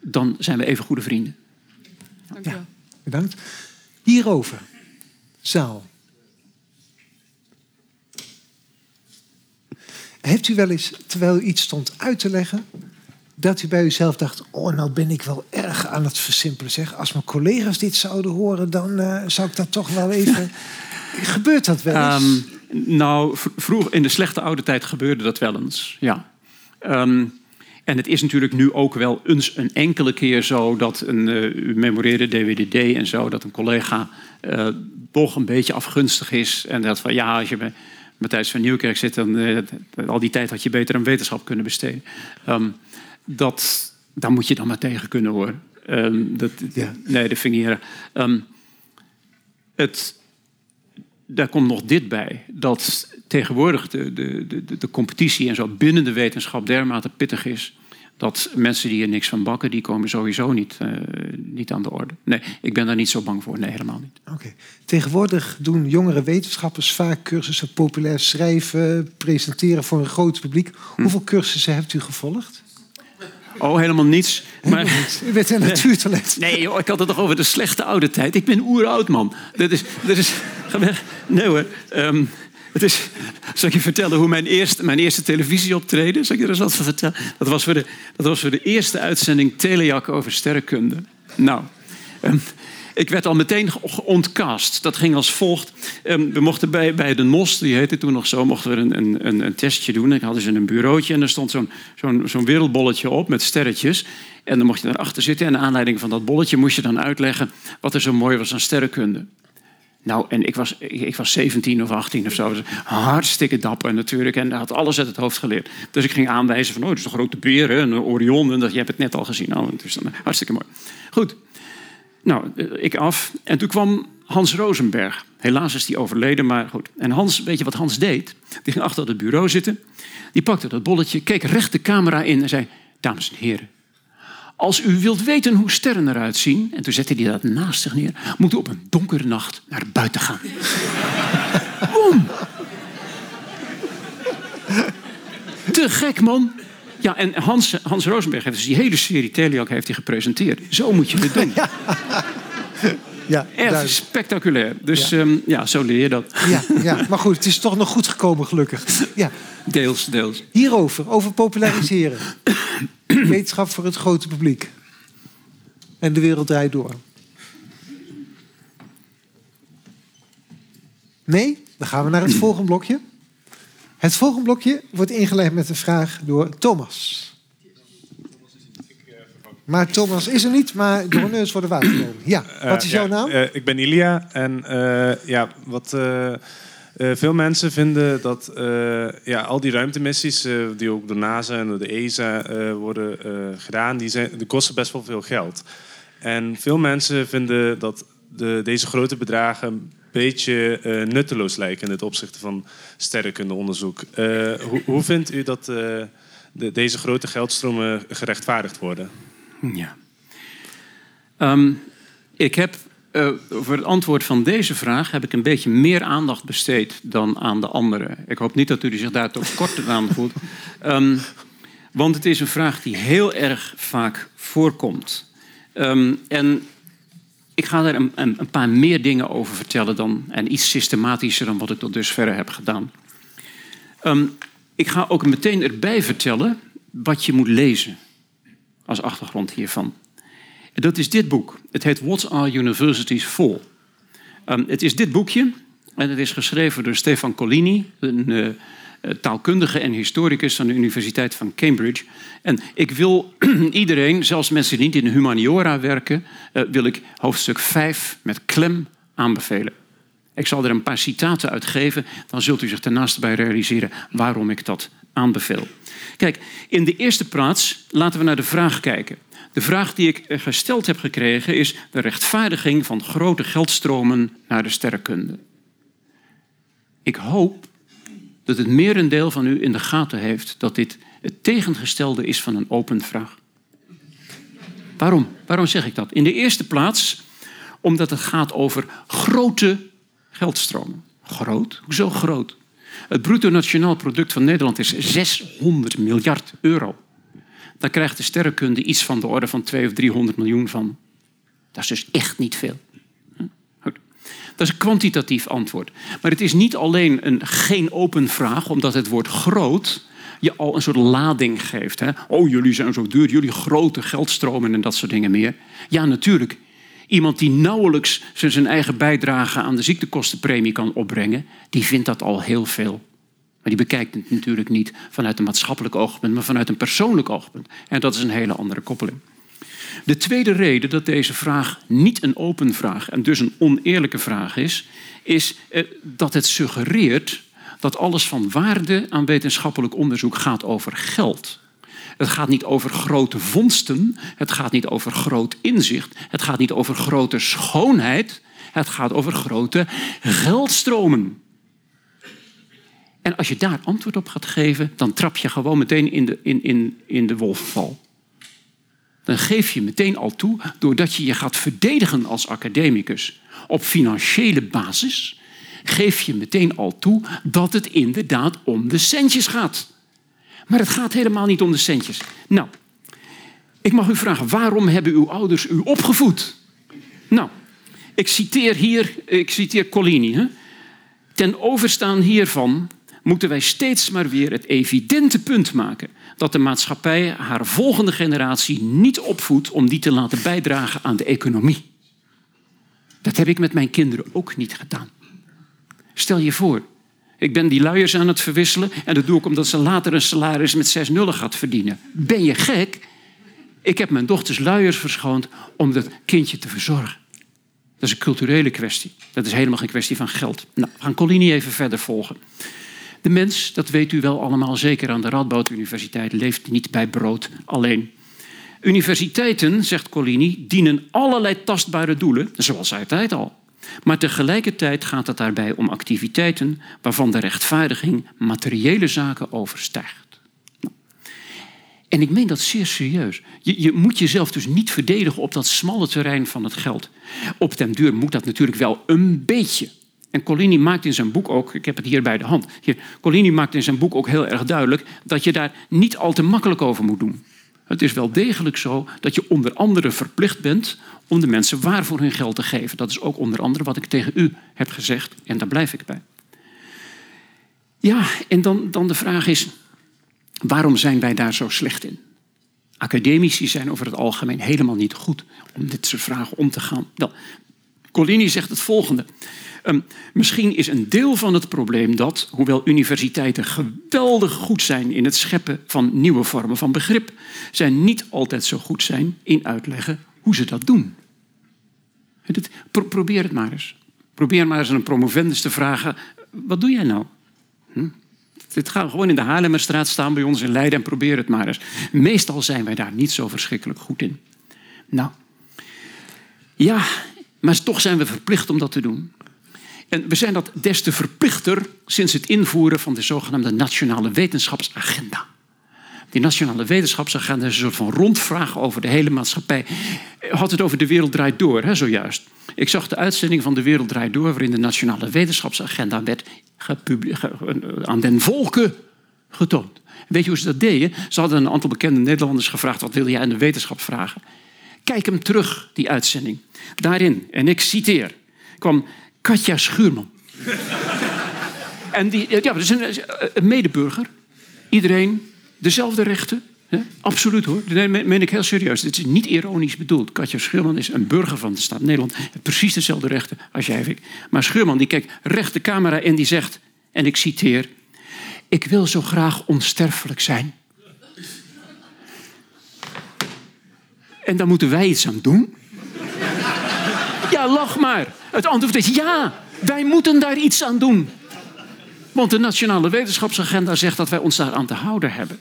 dan zijn we even goede vrienden. Dank u wel. Ja, bedankt. Hierover, zaal. Heeft u wel eens, terwijl u iets stond uit te leggen, dat u bij uzelf dacht: Oh, nou ben ik wel erg aan het versimpelen. Zeg, als mijn collega's dit zouden horen, dan uh, zou ik dat toch wel even. Gebeurt dat wel eens? Um, nou, vroeg in de slechte oude tijd gebeurde dat wel eens. Ja. Um, en het is natuurlijk nu ook wel eens een enkele keer zo dat een uh, u memoreerde DWDD en zo, dat een collega uh, toch een beetje afgunstig is. En dat van ja, als je me Matthijs van Nieuwkerk zit, dan uh, al die tijd had je beter aan wetenschap kunnen besteden. Um, dat, daar moet je dan maar tegen kunnen hoor. Um, dat, ja. Nee, ik niet um, het, Daar komt nog dit bij. Dat tegenwoordig de, de, de, de competitie en zo binnen de wetenschap dermate pittig is dat mensen die er niks van bakken, die komen sowieso niet, uh, niet aan de orde. Nee, ik ben daar niet zo bang voor. Nee, helemaal niet. Oké. Okay. Tegenwoordig doen jongere wetenschappers vaak cursussen populair schrijven, presenteren voor een groot publiek. Hm. Hoeveel cursussen hebt u gevolgd? Oh, helemaal niets. Maar... U bent een natuurtalent. Nee, joh, ik had het toch over de slechte oude tijd. Ik ben oeroud, man. Dat is... Dat is... Nee hoor. Um, het is, zal ik je vertellen hoe mijn eerste, mijn eerste televisieoptreden... Zal ik je er eens wat van vertellen? Dat was, voor de, dat was voor de eerste uitzending Telejak over sterrenkunde. Nou, Ehm, ik werd al meteen ontcast. Dat ging als volgt. Ehm, we mochten bij, bij de NOS, die heette toen nog zo, mochten we een, een, een, testje doen. Ik hadden ze een bureautje en er stond zo'n wereldbolletje op met sterretjes. En dan mocht je daarachter zitten. En naar aanleiding van dat bolletje moest je dan uitleggen wat er zo mooi was aan sterrenkunde. Nou, en ik was, ik, was 17 of 18 of zo. Dus hartstikke dapper natuurlijk. En had alles uit het hoofd geleerd. Dus ik ging aanwijzen van, oh, het is een grote beer, een Orion. En dat, je hebt het net al gezien. Nou, het is dan hartstikke mooi. Goed. Nou, eh, ik af. En toen kwam Hans Rosenberg. Helaas is die overleden, maar goed. En Hans, weet je wat Hans deed? Die ging achter het bureau zitten. Die pakte dat bolletje, keek recht de camera in en zei... Dames en heren, als u wilt weten hoe sterren eruit zien... en toen zette hij dat naast zich neer... moet u op een donkere nacht naar buiten gaan. Boom! Te gek, man. Ja, en Hans, Hans Rosenberg heeft dus die hele serie Teliak heeft hij gepresenteerd. Zo moet je het doen. Ja, Echt duidelijk. spectaculair. Dus ja. ja, zo leer je dat. Ja, ja, maar goed, het is toch nog goed gekomen, gelukkig. Ja. Deels, deels. Hierover, over populariseren. Wetenschap voor het grote publiek. En de wereld draait door. Nee? Dan gaan we naar het volgende blokje. Het volgende blokje wordt ingeleid met een vraag door Thomas. Maar Thomas is er niet, maar de honneurs worden waargenomen. Ja, wat is Eh, jouw ja, naam? eh, ik ben Ilia en eh, ja, wat eh, veel mensen vinden dat eh, ja, al die ruimtemissies eh, die ook door NASA en door de ESA worden gedaan, die, zijn, kosten best wel veel geld. En veel mensen vinden dat de, deze grote bedragen een beetje nutteloos lijken in het opzichte van sterrenkundeonderzoek. Hoe, hoe vindt u dat de, deze grote geldstromen gerechtvaardigd worden? Ja. Ehm, ik heb eh, voor het antwoord van deze vraag heb ik een beetje meer aandacht besteed dan aan de andere. Ik hoop niet dat u zich daar toch kort aan voelt. Ehm, want het is een vraag die heel erg vaak voorkomt. Ehm, en ik ga daar een, een, een paar meer dingen over vertellen dan, en iets systematischer dan wat ik tot dusver heb gedaan. Ehm, ik ga ook meteen erbij vertellen wat je moet lezen als achtergrond hiervan. Dat is dit boek. Het heet What Are Universities For? Um, het is dit boekje en het is geschreven door Stefan Collini, een uh, taalkundige en historicus aan de Universiteit van Cambridge. En ik wil iedereen, zelfs mensen die niet in de humaniora werken, uh, wil ik hoofdstuk 5 met klem aanbevelen. Ik zal er een paar citaten uit geven, dan zult u zich daarnaast bij realiseren waarom ik dat aanbeveel. Kijk, in de eerste plaats laten we naar de vraag kijken. De vraag die ik gesteld heb gekregen is de rechtvaardiging van grote geldstromen naar de sterrenkunde. Ik hoop dat het merendeel van u in de gaten heeft dat dit het tegengestelde is van een open vraag. Waarom? Waarom zeg ik dat? In de eerste plaats omdat het gaat over grote geldstromen. Groot? Hoezo groot? Het bruto nationaal product van Nederland is 600 miljard euro. Daar krijgt de sterrenkunde iets van de orde van 200 of 300 miljoen van. Dat is dus echt niet veel. Dat is een kwantitatief antwoord. Maar het is niet alleen een geen open vraag, omdat het woord groot je al een soort lading geeft. Hè? Oh, jullie zijn zo duur, jullie grote geldstromen en dat soort dingen meer. Ja, natuurlijk. Iemand die nauwelijks zijn eigen bijdrage aan de ziektekostenpremie kan opbrengen, die vindt dat al heel veel. Maar die bekijkt het natuurlijk niet vanuit een maatschappelijk oogpunt, maar vanuit een persoonlijk oogpunt. En dat is een hele andere koppeling. De tweede reden dat deze vraag niet een open vraag en dus een oneerlijke vraag is, is dat het suggereert dat alles van waarde aan wetenschappelijk onderzoek gaat over geld. Het gaat niet over grote vondsten, het gaat niet over groot inzicht, het gaat niet over grote schoonheid, het gaat over grote geldstromen. En als je daar antwoord op gaat geven, dan trap je gewoon meteen in de, in, in, in de wolvenval. Dan geef je meteen al toe, doordat je je gaat verdedigen als academicus op financiële basis, geef je meteen al toe dat het inderdaad om de centjes gaat. Maar het gaat helemaal niet om de centjes. Nou, ik mag u vragen, waarom hebben uw ouders u opgevoed? Nou, ik citeer hier, ik citeer Collini. Hè? Ten overstaan hiervan moeten wij steeds maar weer het evidente punt maken dat de maatschappij haar volgende generatie niet opvoedt om die te laten bijdragen aan de economie. Dat heb ik met mijn kinderen ook niet gedaan. Stel je voor, ik ben die luiers aan het verwisselen en dat doe ik omdat ze later een salaris met zes nullen gaat verdienen. Ben je gek? Ik heb mijn dochters luiers verschoond om dat kindje te verzorgen. Dat is een culturele kwestie. Dat is helemaal geen kwestie van geld. Nou, we gaan Colini even verder volgen. De mens, dat weet u wel allemaal zeker aan de Radboud Universiteit, leeft niet bij brood alleen. Universiteiten, zegt Collini, dienen allerlei tastbare doelen, zoals altijd al. Maar tegelijkertijd gaat het daarbij om activiteiten waarvan de rechtvaardiging materiële zaken overstijgt. En ik meen dat zeer serieus. Je, je, moet jezelf dus niet verdedigen op dat smalle terrein van het geld. Op den duur moet dat natuurlijk wel een beetje. En Collini maakt in zijn boek ook, ik heb het hier bij de hand. Hier, Collini maakt in zijn boek ook heel erg duidelijk dat je daar niet al te makkelijk over moet doen. Het is wel degelijk zo dat je onder andere verplicht bent om de mensen waar voor hun geld te geven. Dat is ook onder andere wat ik tegen u heb gezegd en daar blijf ik bij. Ja, en dan, dan de vraag is, waarom zijn wij daar zo slecht in? Academici zijn over het algemeen helemaal niet goed om dit soort vragen om te gaan. Wel, zegt het volgende. Um, misschien is een deel van het probleem dat, hoewel universiteiten geweldig goed zijn in het scheppen van nieuwe vormen van begrip, zij niet altijd zo goed zijn in uitleggen hoe ze dat doen. probeer het maar eens. Probeer maar eens aan een promovendus te vragen: wat doe jij nou? Hm? Dit gaat gewoon in de Haarlemmerstraat staan bij ons in Leiden en probeer het maar eens. Meestal zijn wij daar niet zo verschrikkelijk goed in. Nou, ja, maar toch zijn we verplicht om dat te doen. En we zijn dat des te verplichter sinds het invoeren van de zogenaamde Nationale Wetenschapsagenda. Die Nationale Wetenschapsagenda is een soort van rondvraag over de hele maatschappij. Had het over de wereld draait door, hè, zojuist. Ik zag de uitzending van De Wereld Draait Door, waarin de Nationale Wetenschapsagenda werd aan den volken getoond. Weet je hoe ze dat deden? Ze hadden een aantal bekende Nederlanders gevraagd: wat wil jij aan de wetenschap vragen? Kijk hem terug, die uitzending. Daarin, en ik citeer, kwam Katja Schuurman. en die, ja, dat is een, medeburger. Iedereen dezelfde rechten. Absoluut hoor. Dat meen ik heel serieus. Dit is niet ironisch bedoeld. Katja Schuurman is een burger van de staat Nederland. Precies dezelfde rechten als jij. Maar Schuurman die kijkt recht de camera en die zegt, en ik citeer... Ik wil zo graag onsterfelijk zijn. En daar moeten wij iets aan doen. Ja, lach maar. Het antwoord is ja, wij moeten daar iets aan doen. Want de Nationale Wetenschapsagenda zegt dat wij ons daar aan te houden hebben.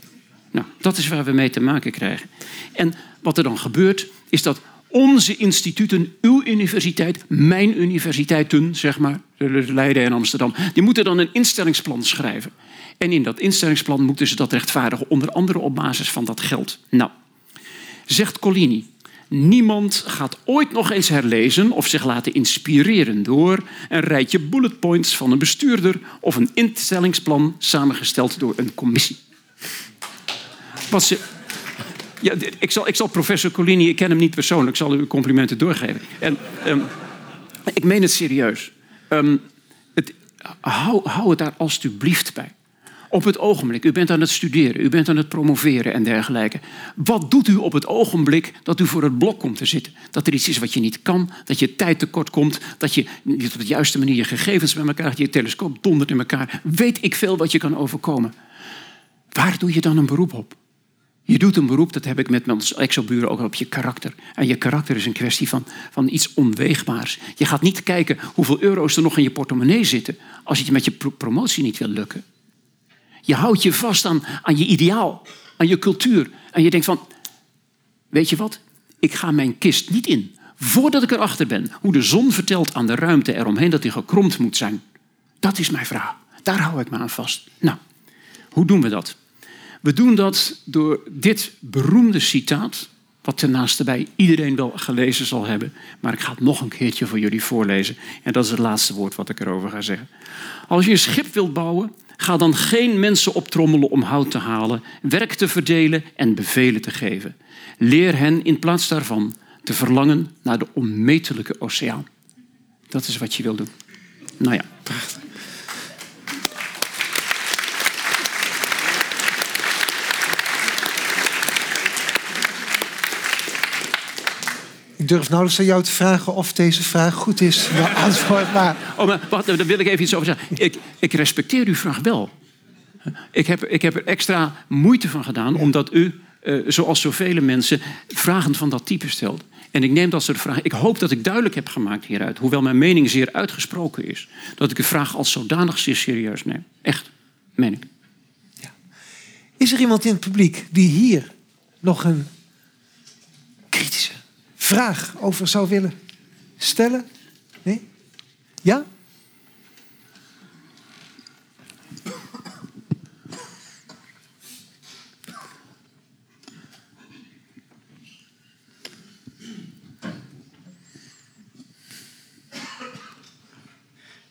Nou, dat is waar we mee te maken krijgen. En wat er dan gebeurt, is dat onze instituten, uw universiteit, mijn universiteiten, zeg maar, Leiden en Amsterdam, die moeten dan een instellingsplan schrijven. En in dat instellingsplan moeten ze dat rechtvaardigen, onder andere op basis van dat geld. Nou, zegt Collini, Niemand gaat ooit nog eens herlezen of zich laten inspireren door een rijtje bullet points van een bestuurder of een instellingsplan samengesteld door een commissie. Ja, ik, zal, ik zal professor Collini, ik ken hem niet persoonlijk, ik zal u complimenten doorgeven. En, um, ik meen het serieus. Um, het, hou, hou het daar alstublieft bij op het ogenblik. U bent aan het studeren, u bent aan het promoveren en dergelijke. Wat doet u op het ogenblik dat u voor het blok komt te zitten? Dat er iets is wat je niet kan, dat je tijd tekort komt, dat je niet op de juiste manier je gegevens met elkaar, je telescoop dondert in elkaar. Weet ik veel wat je kan overkomen. Waar doe je dan een beroep op? Je doet een beroep, dat heb ik met mijn exoburen ook op je karakter. En je karakter is een kwestie van, van iets onweegbaars. Je gaat niet kijken hoeveel euro's er nog in je portemonnee zitten als je met je promotie niet wil lukken. Je houdt je vast aan, aan je ideaal, aan je cultuur. En je denkt van, weet je wat? Ik ga mijn kist niet in voordat ik erachter ben hoe de zon vertelt aan de ruimte eromheen dat die gekromd moet zijn. Dat is mijn vraag. Daar hou ik me aan vast. Nou, hoe doen we dat? We doen dat door dit beroemde citaat, wat ten bij iedereen wel gelezen zal hebben. Maar ik ga het nog een keertje voor jullie voorlezen. En dat is het laatste woord wat ik erover ga zeggen. Als je een schip wilt bouwen, Ga dan geen mensen optrommelen om hout te halen, werk te verdelen en bevelen te geven. Leer hen in plaats daarvan te verlangen naar de onmetelijke oceaan. Dat is wat je wil doen. Nou ja, prachtig. Ik durf nauwelijks aan jou te vragen of deze vraag goed is. Nou, antwoord maar. Oh, maar wacht, daar wil ik even iets over zeggen. Ik, ik respecteer uw vraag wel. Ik heb, ik heb er extra moeite van gedaan, omdat u, eh, zoals zoveel mensen, vragen van dat type stelt. En ik neem dat soort vragen. Ik hoop dat ik duidelijk heb gemaakt hieruit, hoewel mijn mening zeer uitgesproken is, dat ik de vraag als zodanig zeer serieus neem. Echt, meen ik. Is er iemand in het publiek die hier nog een kritische vraag over zou willen stellen? Nee? Ja?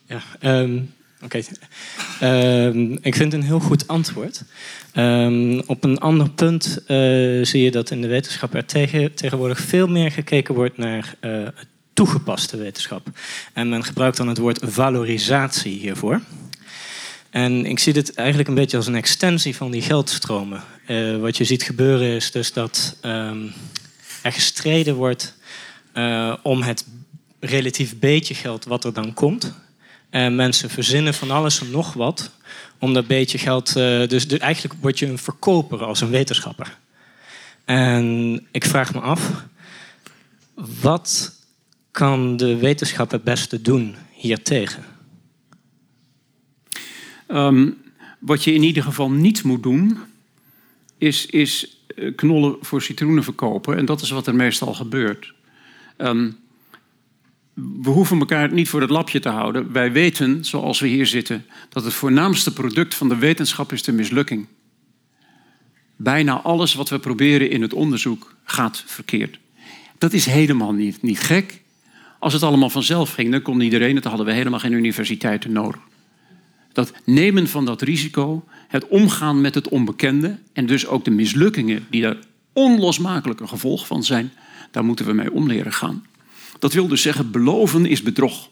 Ja, ehm, oké. Ehm, ik vind een heel goed antwoord. Ehm, op een ander punt eh, zie je dat in de wetenschap er tegen, tegenwoordig veel meer gekeken wordt naar eh, toegepaste wetenschap. En men gebruikt dan het woord valorisatie hiervoor. En ik zie dit eigenlijk een beetje als een extensie van die geldstromen. Eh, wat je ziet gebeuren is dus dat ehm, er gestreden wordt om het relatief beetje geld wat er dan komt. En mensen verzinnen van alles en nog wat om dat beetje geld. eh, dus, dus eigenlijk word je een verkoper als een wetenschapper. En ik vraag me af, wat kan de wetenschap het beste doen hiertegen? Ehm, wat je in ieder geval niet moet doen, is, is eh, knollen voor citroenen verkopen. En dat is wat er meestal gebeurt. Ehm, we hoeven elkaar niet voor het lapje te houden. Wij weten, zoals we hier zitten, dat het voornaamste product van de wetenschap is de mislukking. Bijna alles wat we proberen in het onderzoek gaat verkeerd. Dat is helemaal niet, niet gek. Als het allemaal vanzelf ging, dan kon iedereen het, dan hadden we helemaal geen universiteiten nodig. Dat nemen van dat risico, het omgaan met het onbekende en dus ook de mislukkingen die daar onlosmakelijk een gevolg van zijn, daar moeten we mee om leren gaan. Dat wil dus zeggen, beloven is bedrog.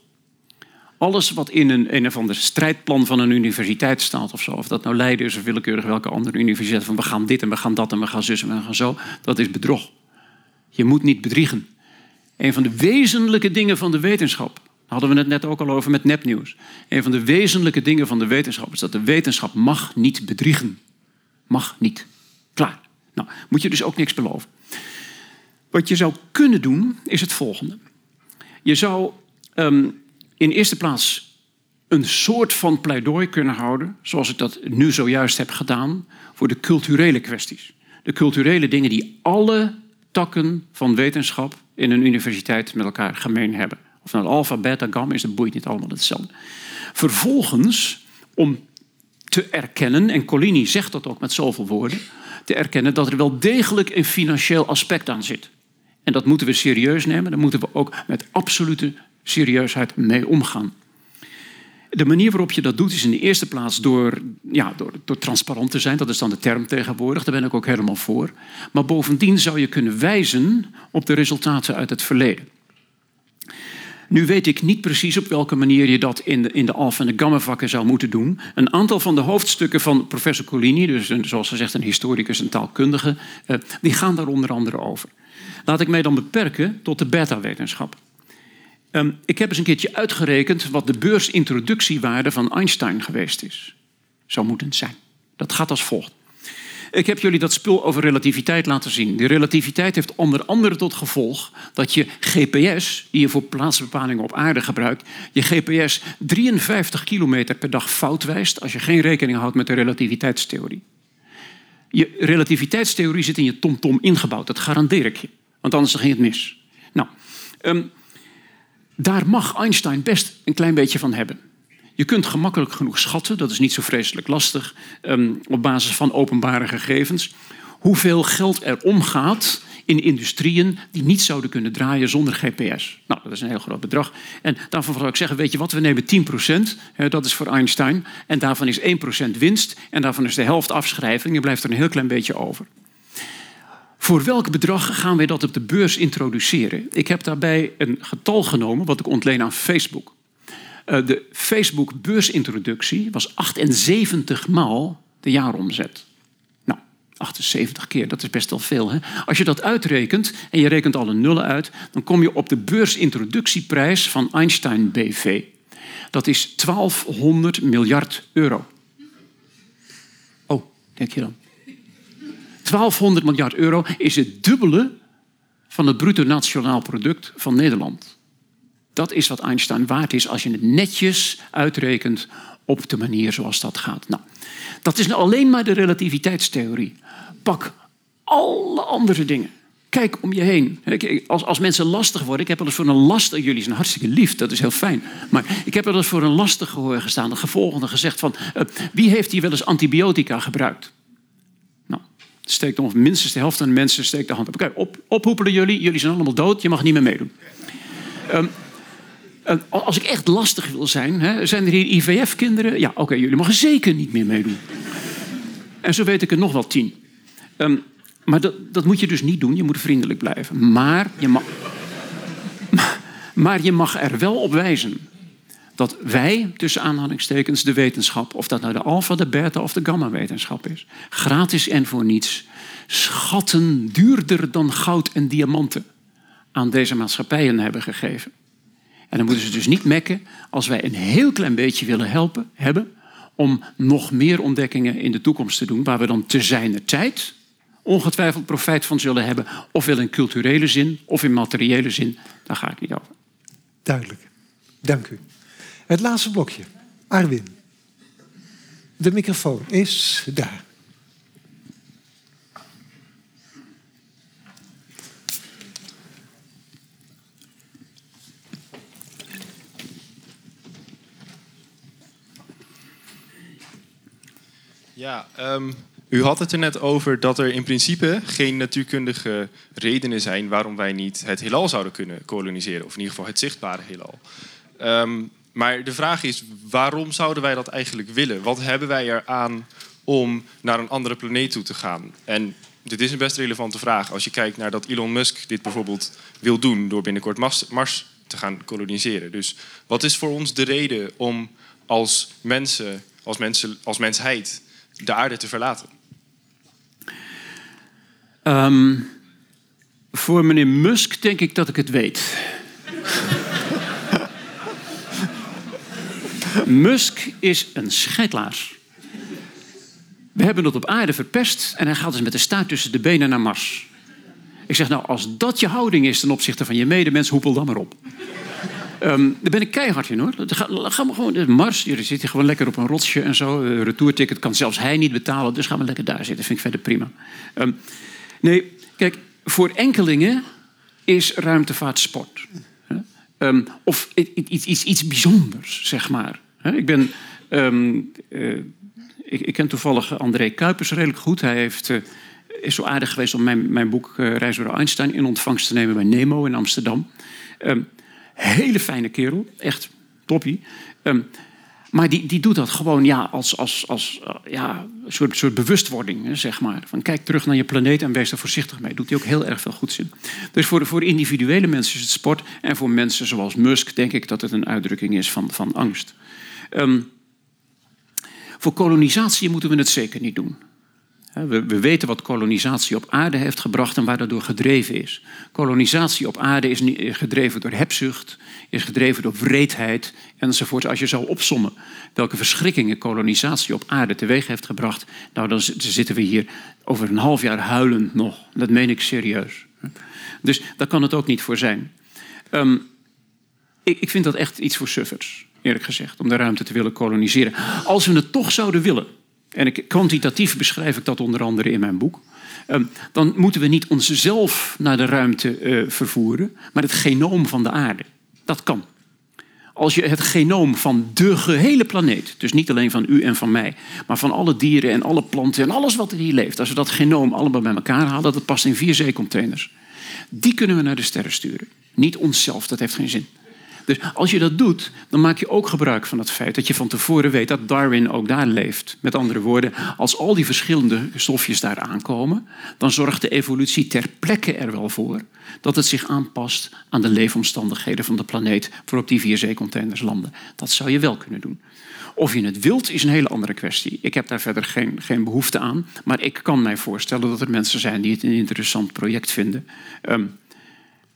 Alles wat in een, een of ander strijdplan van een universiteit staat of zo, of dat nou Leiden is of willekeurig welke andere universiteit, van we gaan dit en we gaan dat en we gaan zus en we gaan zo, dat is bedrog. Je moet niet bedriegen. Een van de wezenlijke dingen van de wetenschap, hadden we het net ook al over met nepnieuws. Een van de wezenlijke dingen van de wetenschap is dat de wetenschap mag niet bedriegen. Mag niet. Klaar. Nou, moet je dus ook niks beloven. Wat je zou kunnen doen, is het volgende. Je zou ehm, in eerste plaats een soort van pleidooi kunnen houden, zoals ik dat nu zojuist heb gedaan, voor de culturele kwesties. De culturele dingen die alle takken van wetenschap in een universiteit met elkaar gemeen hebben. Of nou alfa, beta, gamma is, dat boeit niet allemaal hetzelfde. Vervolgens, om te erkennen, en Collini zegt dat ook met zoveel woorden, te erkennen dat er wel degelijk een financieel aspect aan zit. En dat moeten we serieus nemen, daar moeten we ook met absolute serieusheid mee omgaan. De manier waarop je dat doet is in de eerste plaats door, ja, door, door transparant te zijn. Dat is dan de term tegenwoordig, daar ben ik ook helemaal voor. Maar bovendien zou je kunnen wijzen op de resultaten uit het verleden. Nu weet ik niet precies op welke manier je dat in de, in de alfa- en de gamma-vakken zou moeten doen. Een aantal van de hoofdstukken van professor Collini, dus een, zoals gezegd een historicus en taalkundige, eh, die gaan daar onder andere over. Laat ik mij dan beperken tot de beta-wetenschap. Um, ik heb eens een keertje uitgerekend wat de beursintroductiewaarde van Einstein geweest is. Zou moeten zijn. Dat gaat als volgt. Ik heb jullie dat spul over relativiteit laten zien. Die relativiteit heeft onder andere tot gevolg dat je GPS, die je voor plaatsbepalingen op aarde gebruikt, je GPS 53 kilometer per dag fout wijst als je geen rekening houdt met de relativiteitstheorie. Je relativiteitstheorie zit in je tomtom -tom ingebouwd, dat garandeer ik je. Want anders ging het mis. Nou, um, daar mag Einstein best een klein beetje van hebben. Je kunt gemakkelijk genoeg schatten, dat is niet zo vreselijk lastig, um, op basis van openbare gegevens, hoeveel geld er omgaat in industrieën die niet zouden kunnen draaien zonder GPS. Nou, dat is een heel groot bedrag. En daarvan zou ik zeggen, weet je wat, we nemen 10%, hè, dat is voor Einstein, en daarvan is 1% winst, en daarvan is de helft afschrijving, je blijft er een heel klein beetje over. Voor welk bedrag gaan wij dat op de beurs introduceren? Ik heb daarbij een getal genomen wat ik ontleen aan Facebook. Uh, de Facebook beursintroductie was 78 maal de jaaromzet. Nou, 78 keer, dat is best wel veel. Hè? Als je dat uitrekent en je rekent alle nullen uit, dan kom je op de beursintroductieprijs van Einstein BV. Dat is 1200 miljard euro. Oh, denk je dan? 1200 miljard euro is het dubbele van het bruto nationaal product van Nederland. Dat is wat Einstein waard is als je het netjes uitrekent op de manier zoals dat gaat. Nou, dat is alleen maar de relativiteitstheorie. Pak alle andere dingen. Kijk om je heen. Als, als mensen lastig worden, ik heb wel eens voor een lastig, jullie zijn hartstikke lief, dat is heel fijn. Maar ik heb wel eens voor een lastig gehoor gestaan, de gevolgende gezegd van, uh, wie heeft hier wel eens antibiotica gebruikt? Steekt nog minstens de helft van de mensen steekt de hand op. Kijk, op, ophoepelen jullie, jullie zijn allemaal dood, je mag niet meer meedoen. Um, als ik echt lastig wil zijn, hè, zijn er hier IVF-kinderen? Ja, oké, jullie mogen zeker niet meer meedoen. En zo weet ik er nog wel tien. Um, maar dat, dat moet je dus niet doen. Je moet vriendelijk blijven. Maar je mag, maar je mag er wel op wijzen dat wij, tussen aanhalingstekens, de wetenschap, of dat nou de alfa, de beta of de gamma-wetenschap is, gratis en voor niets, schatten duurder dan goud en diamanten aan deze maatschappijen hebben gegeven. En dan moeten ze dus niet mekken als wij een heel klein beetje willen helpen hebben om nog meer ontdekkingen in de toekomst te doen, waar we dan te zijner tijd ongetwijfeld profijt van zullen hebben, ofwel in culturele zin of in materiële zin. Daar ga ik niet over. Duidelijk. Dank u. Het laatste blokje. Arwin. De microfoon is daar. Ja, um, u had het er net over dat er in principe geen natuurkundige redenen zijn waarom wij niet het heelal zouden kunnen koloniseren, of in ieder geval het zichtbare heelal. Um, maar de vraag is, waarom zouden wij dat eigenlijk willen? Wat hebben wij eraan om naar een andere planeet toe te gaan? En dit is een best relevante vraag als je kijkt naar dat Elon Musk dit bijvoorbeeld wil doen door binnenkort Mars, te gaan koloniseren. Dus wat is voor ons de reden om als mensen, als, mensen, als mensheid de aarde te verlaten? Um, voor meneer Musk denk ik dat ik het weet. Musk is een scheidlaars. We hebben het op aarde verpest en hij gaat dus met de staart tussen de benen naar Mars. Ik zeg nou, als dat je houding is ten opzichte van je medemens, hoepel dan maar op. Um, daar ben ik keihard in hoor. Ga, ga maar gewoon, Mars, je zit hier gewoon lekker op een rotsje en zo. Een retourticket kan zelfs hij niet betalen, dus gaan we lekker daar zitten. Vind ik verder prima. Um, Nee, kijk, voor enkelingen is ruimtevaart sport. Um, of iets, iets, iets bijzonders, zeg maar. Ik ben. Um, uh, ik, ken toevallig André Kuipers redelijk goed. Hij heeft, uh, is zo aardig geweest om mijn, mijn boek uh, Reis door Einstein in ontvangst te nemen bij Nemo in Amsterdam. Um, hele fijne kerel, echt toppie. Maar die, die doet dat gewoon ja, als, als, als ja, een soort, soort bewustwording, zeg maar. Van kijk terug naar je planeet en wees er voorzichtig mee. Doet hij ook heel erg veel goed zin. Dus voor, voor individuele mensen is het sport. En voor mensen zoals Musk denk ik dat het een uitdrukking is van, van angst. Um, voor kolonisatie moeten we het zeker niet doen. We, we, weten wat kolonisatie op aarde heeft gebracht en waar dat door gedreven is. Kolonisatie op aarde is gedreven door hebzucht, is gedreven door wreedheid enzovoort. Als je zou opsommen welke verschrikkingen kolonisatie op aarde teweeg heeft gebracht, nou dan zitten we hier over een half jaar huilend nog. Dat meen ik serieus. Dus daar kan het ook niet voor zijn. Um, ik, ik vind dat echt iets voor suffers, eerlijk gezegd, om de ruimte te willen koloniseren. Als we het toch zouden willen, en ik, kwantitatief beschrijf ik dat onder andere in mijn boek. Um, dan moeten we niet onszelf naar de ruimte uh, vervoeren, maar het genoom van de aarde. Dat kan. Als je het genoom van de gehele planeet, dus niet alleen van u en van mij, maar van alle dieren en alle planten en alles wat er hier leeft, als we dat genoom allemaal bij elkaar halen, dat past in vier zeecontainers. Die kunnen we naar de sterren sturen. Niet onszelf, dat heeft geen zin. Dus als je dat doet, dan maak je ook gebruik van het feit dat je van tevoren weet dat Darwin ook daar leeft. Met andere woorden, als al die verschillende stofjes daar aankomen, dan zorgt de evolutie ter plekke er wel voor dat het zich aanpast aan de leefomstandigheden van de planeet waarop die vier zeecontainers landen. Dat zou je wel kunnen doen. Of je het wilt, is een hele andere kwestie. Ik heb daar verder geen, geen behoefte aan. Maar ik kan mij voorstellen dat er mensen zijn die het een interessant project vinden. Ehm,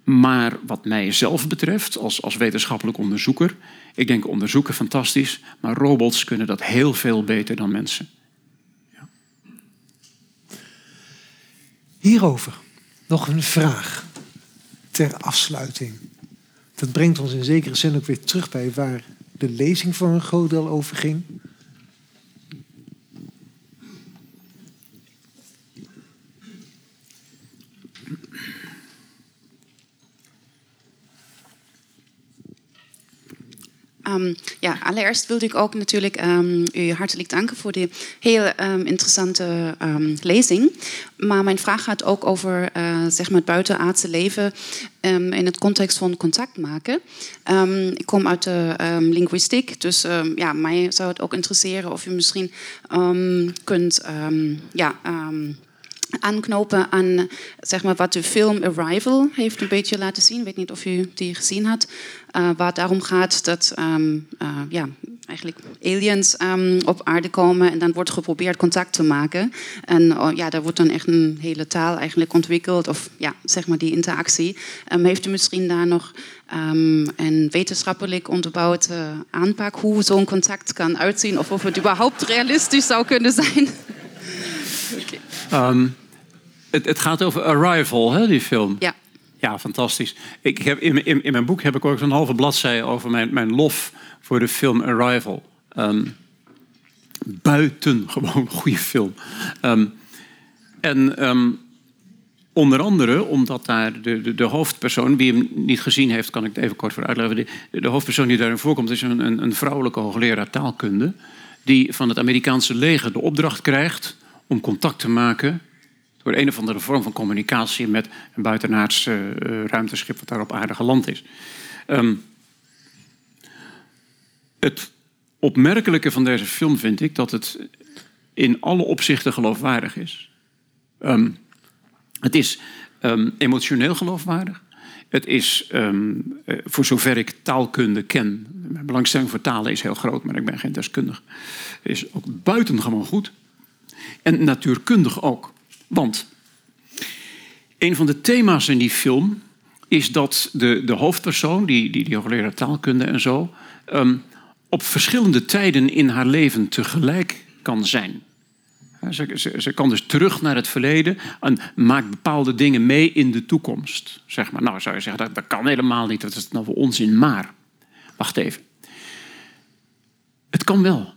maar wat mij zelf betreft, als, als wetenschappelijk onderzoeker, ik denk onderzoeken fantastisch, maar robots kunnen dat heel veel beter dan mensen. Ja. Hierover nog een vraag ter afsluiting. Dat brengt ons in zekere zin ook weer terug bij waar de lezing voor een groot deel over ging. Um, ja, allereerst wilde ik ook natuurlijk um, u hartelijk danken voor de heel um, interessante lezing. Maar mijn vraag gaat ook over uh, zeg maar het buitenaardse leven in het context van contact maken. ik kom uit de linguïstiek, dus ja, mij zou het ook interesseren of u misschien kunt ja, aanknopen aan zeg maar, wat de film Arrival heeft een beetje laten zien. Ik weet niet of u die gezien had. Uh, waar het daarom gaat dat um, uh, ja, eigenlijk aliens um, op aarde komen en dan wordt geprobeerd contact te maken. En uh, ja, daar wordt dan echt een hele taal eigenlijk ontwikkeld, of ja, zeg maar die interactie. Um, heeft u misschien daar nog een wetenschappelijk onderbouwd aanpak hoe zo'n contact kan uitzien, of of het überhaupt realistisch zou kunnen zijn? het, het, gaat over Arrival, hè, die film. Ja. Ja, fantastisch. Ik heb, in, in, in mijn boek heb ik ook zo'n halve bladzij over mijn, mijn lof voor de film Arrival. Um, buiten gewoon goede film. Um, en um, onder andere omdat daar de, de, de, hoofdpersoon, wie hem niet gezien heeft, kan ik het even kort voor uitleggen. De, de hoofdpersoon die daarin voorkomt is een, een, een vrouwelijke hoogleraar taalkunde. Die van het Amerikaanse leger de opdracht krijgt om contact te maken door een of andere vorm van communicatie met een buitenaards uh, ruimteschip wat daar op aarde geland is. Um, het opmerkelijke van deze film vind ik dat het in alle opzichten geloofwaardig is. Um, het is um, emotioneel geloofwaardig. Het is, um, voor zover ik taalkunde ken, mijn belangstelling voor talen is heel groot, maar ik ben geen deskundige, is ook buitengewoon goed. En natuurkundig ook. Want een van de thema's in die film is dat de, de hoofdpersoon, die, die, die hoogleraar taalkunde en zo, um, op verschillende tijden in haar leven tegelijk kan zijn. Ze, ze, ze, kan dus terug naar het verleden en maakt bepaalde dingen mee in de toekomst. Zeg maar. Nou zou je zeggen, dat, dat kan helemaal niet, dat is nou voor onzin. Maar, wacht even. Het kan wel.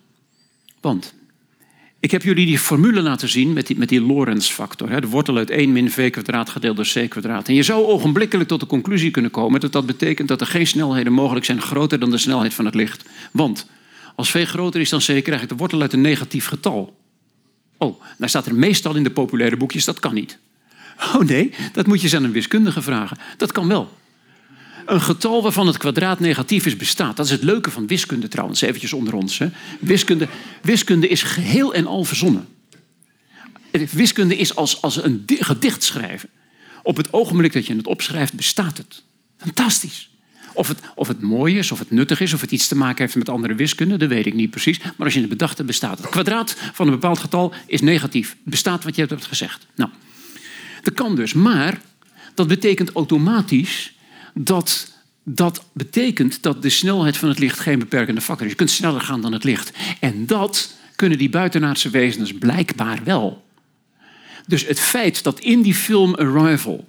Want ik heb jullie die formule laten zien met die, met die Lorentz-factor. De wortel uit 1 min v kwadraat gedeeld door c kwadraat. En je zou ogenblikkelijk tot de conclusie kunnen komen dat dat betekent dat er geen snelheden mogelijk zijn groter dan de snelheid van het licht. Want als v groter is dan c, krijg ik de wortel uit een negatief getal. Oh, daar staat er meestal in de populaire boekjes, dat kan niet. Oh nee, dat moet je eens aan een wiskundige vragen. Dat kan wel. Een getal waarvan het kwadraat negatief is bestaat. Dat is het leuke van wiskunde trouwens, eventjes onder ons. Hè. Wiskunde, wiskunde is geheel en al verzonnen. Wiskunde is als, als een gedicht schrijven. Op het ogenblik dat je het opschrijft, bestaat het. Fantastisch. Of het, of het mooi is, of het nuttig is, of het iets te maken heeft met andere wiskunde, dat weet ik niet precies. Maar als je het bedacht hebt, bestaat het. Het kwadraat van een bepaald getal is negatief. Bestaat wat je hebt gezegd. Nou, dat kan dus. Maar dat betekent automatisch dat dat betekent dat de snelheid van het licht geen beperkende factor is. Je kunt sneller gaan dan het licht. En dat kunnen die buitenaardse wezens blijkbaar wel. Dus het feit dat in die film Arrival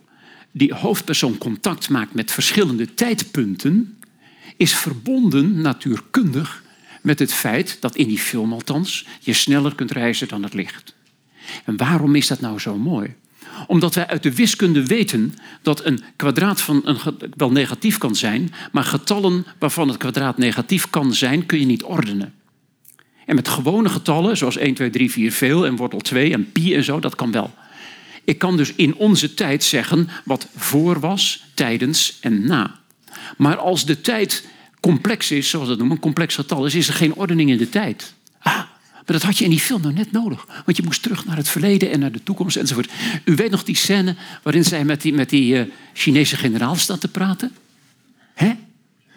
die hoofdpersoon contact maakt met verschillende tijdpunten, is verbonden natuurkundig met het feit dat in die film althans je sneller kunt reizen dan het licht. En waarom is dat nou zo mooi? Omdat wij uit de wiskunde weten dat een kwadraat van een wel negatief kan zijn, maar getallen waarvan het kwadraat negatief kan zijn, kun je niet ordenen. En met gewone getallen, zoals 1, 2, 3, 4 veel en wortel 2 en pi en zo, dat kan wel. Ik kan dus in onze tijd zeggen wat voor was, tijdens en na. Maar als de tijd complex is, zoals we dat noemen, een complex getal is, is er geen ordening in de tijd. Ah, maar dat had je in die film nou net nodig. Want je moest terug naar het verleden en naar de toekomst enzovoort. U weet nog die scène waarin zij met die, met die uh, Chinese generaal staat te praten? Hè?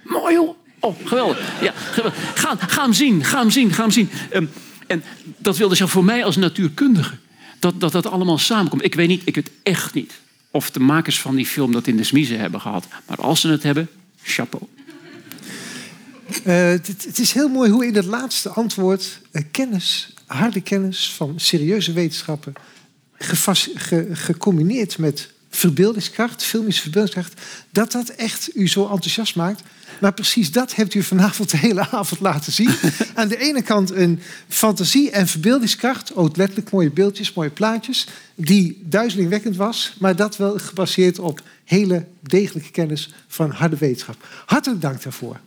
Mooi hoor. Oh, geweldig. Ja, geweldig. Ga, hem zien, ga zien, ga zien. Um, en dat wilde zeggen voor mij als natuurkundige. Dat, dat dat allemaal samenkomt. Ik weet niet, ik weet echt niet of de makers van die film dat in de smiezen hebben gehad. Maar als ze het hebben, chapeau. Uh, het, is heel mooi hoe in het laatste antwoord uh, kennis, harde kennis van serieuze wetenschappen, ge, gecombineerd met verbeeldingskracht, filmische verbeeldingskracht, dat dat echt u zo enthousiast maakt. Maar precies dat hebt u vanavond de hele avond laten zien. Aan de ene kant een fantasie en verbeeldingskracht, ook letterlijk mooie beeldjes, mooie plaatjes, die duizelingwekkend was, maar dat wel gebaseerd op hele degelijke kennis van harde wetenschap. Hartelijk dank daarvoor.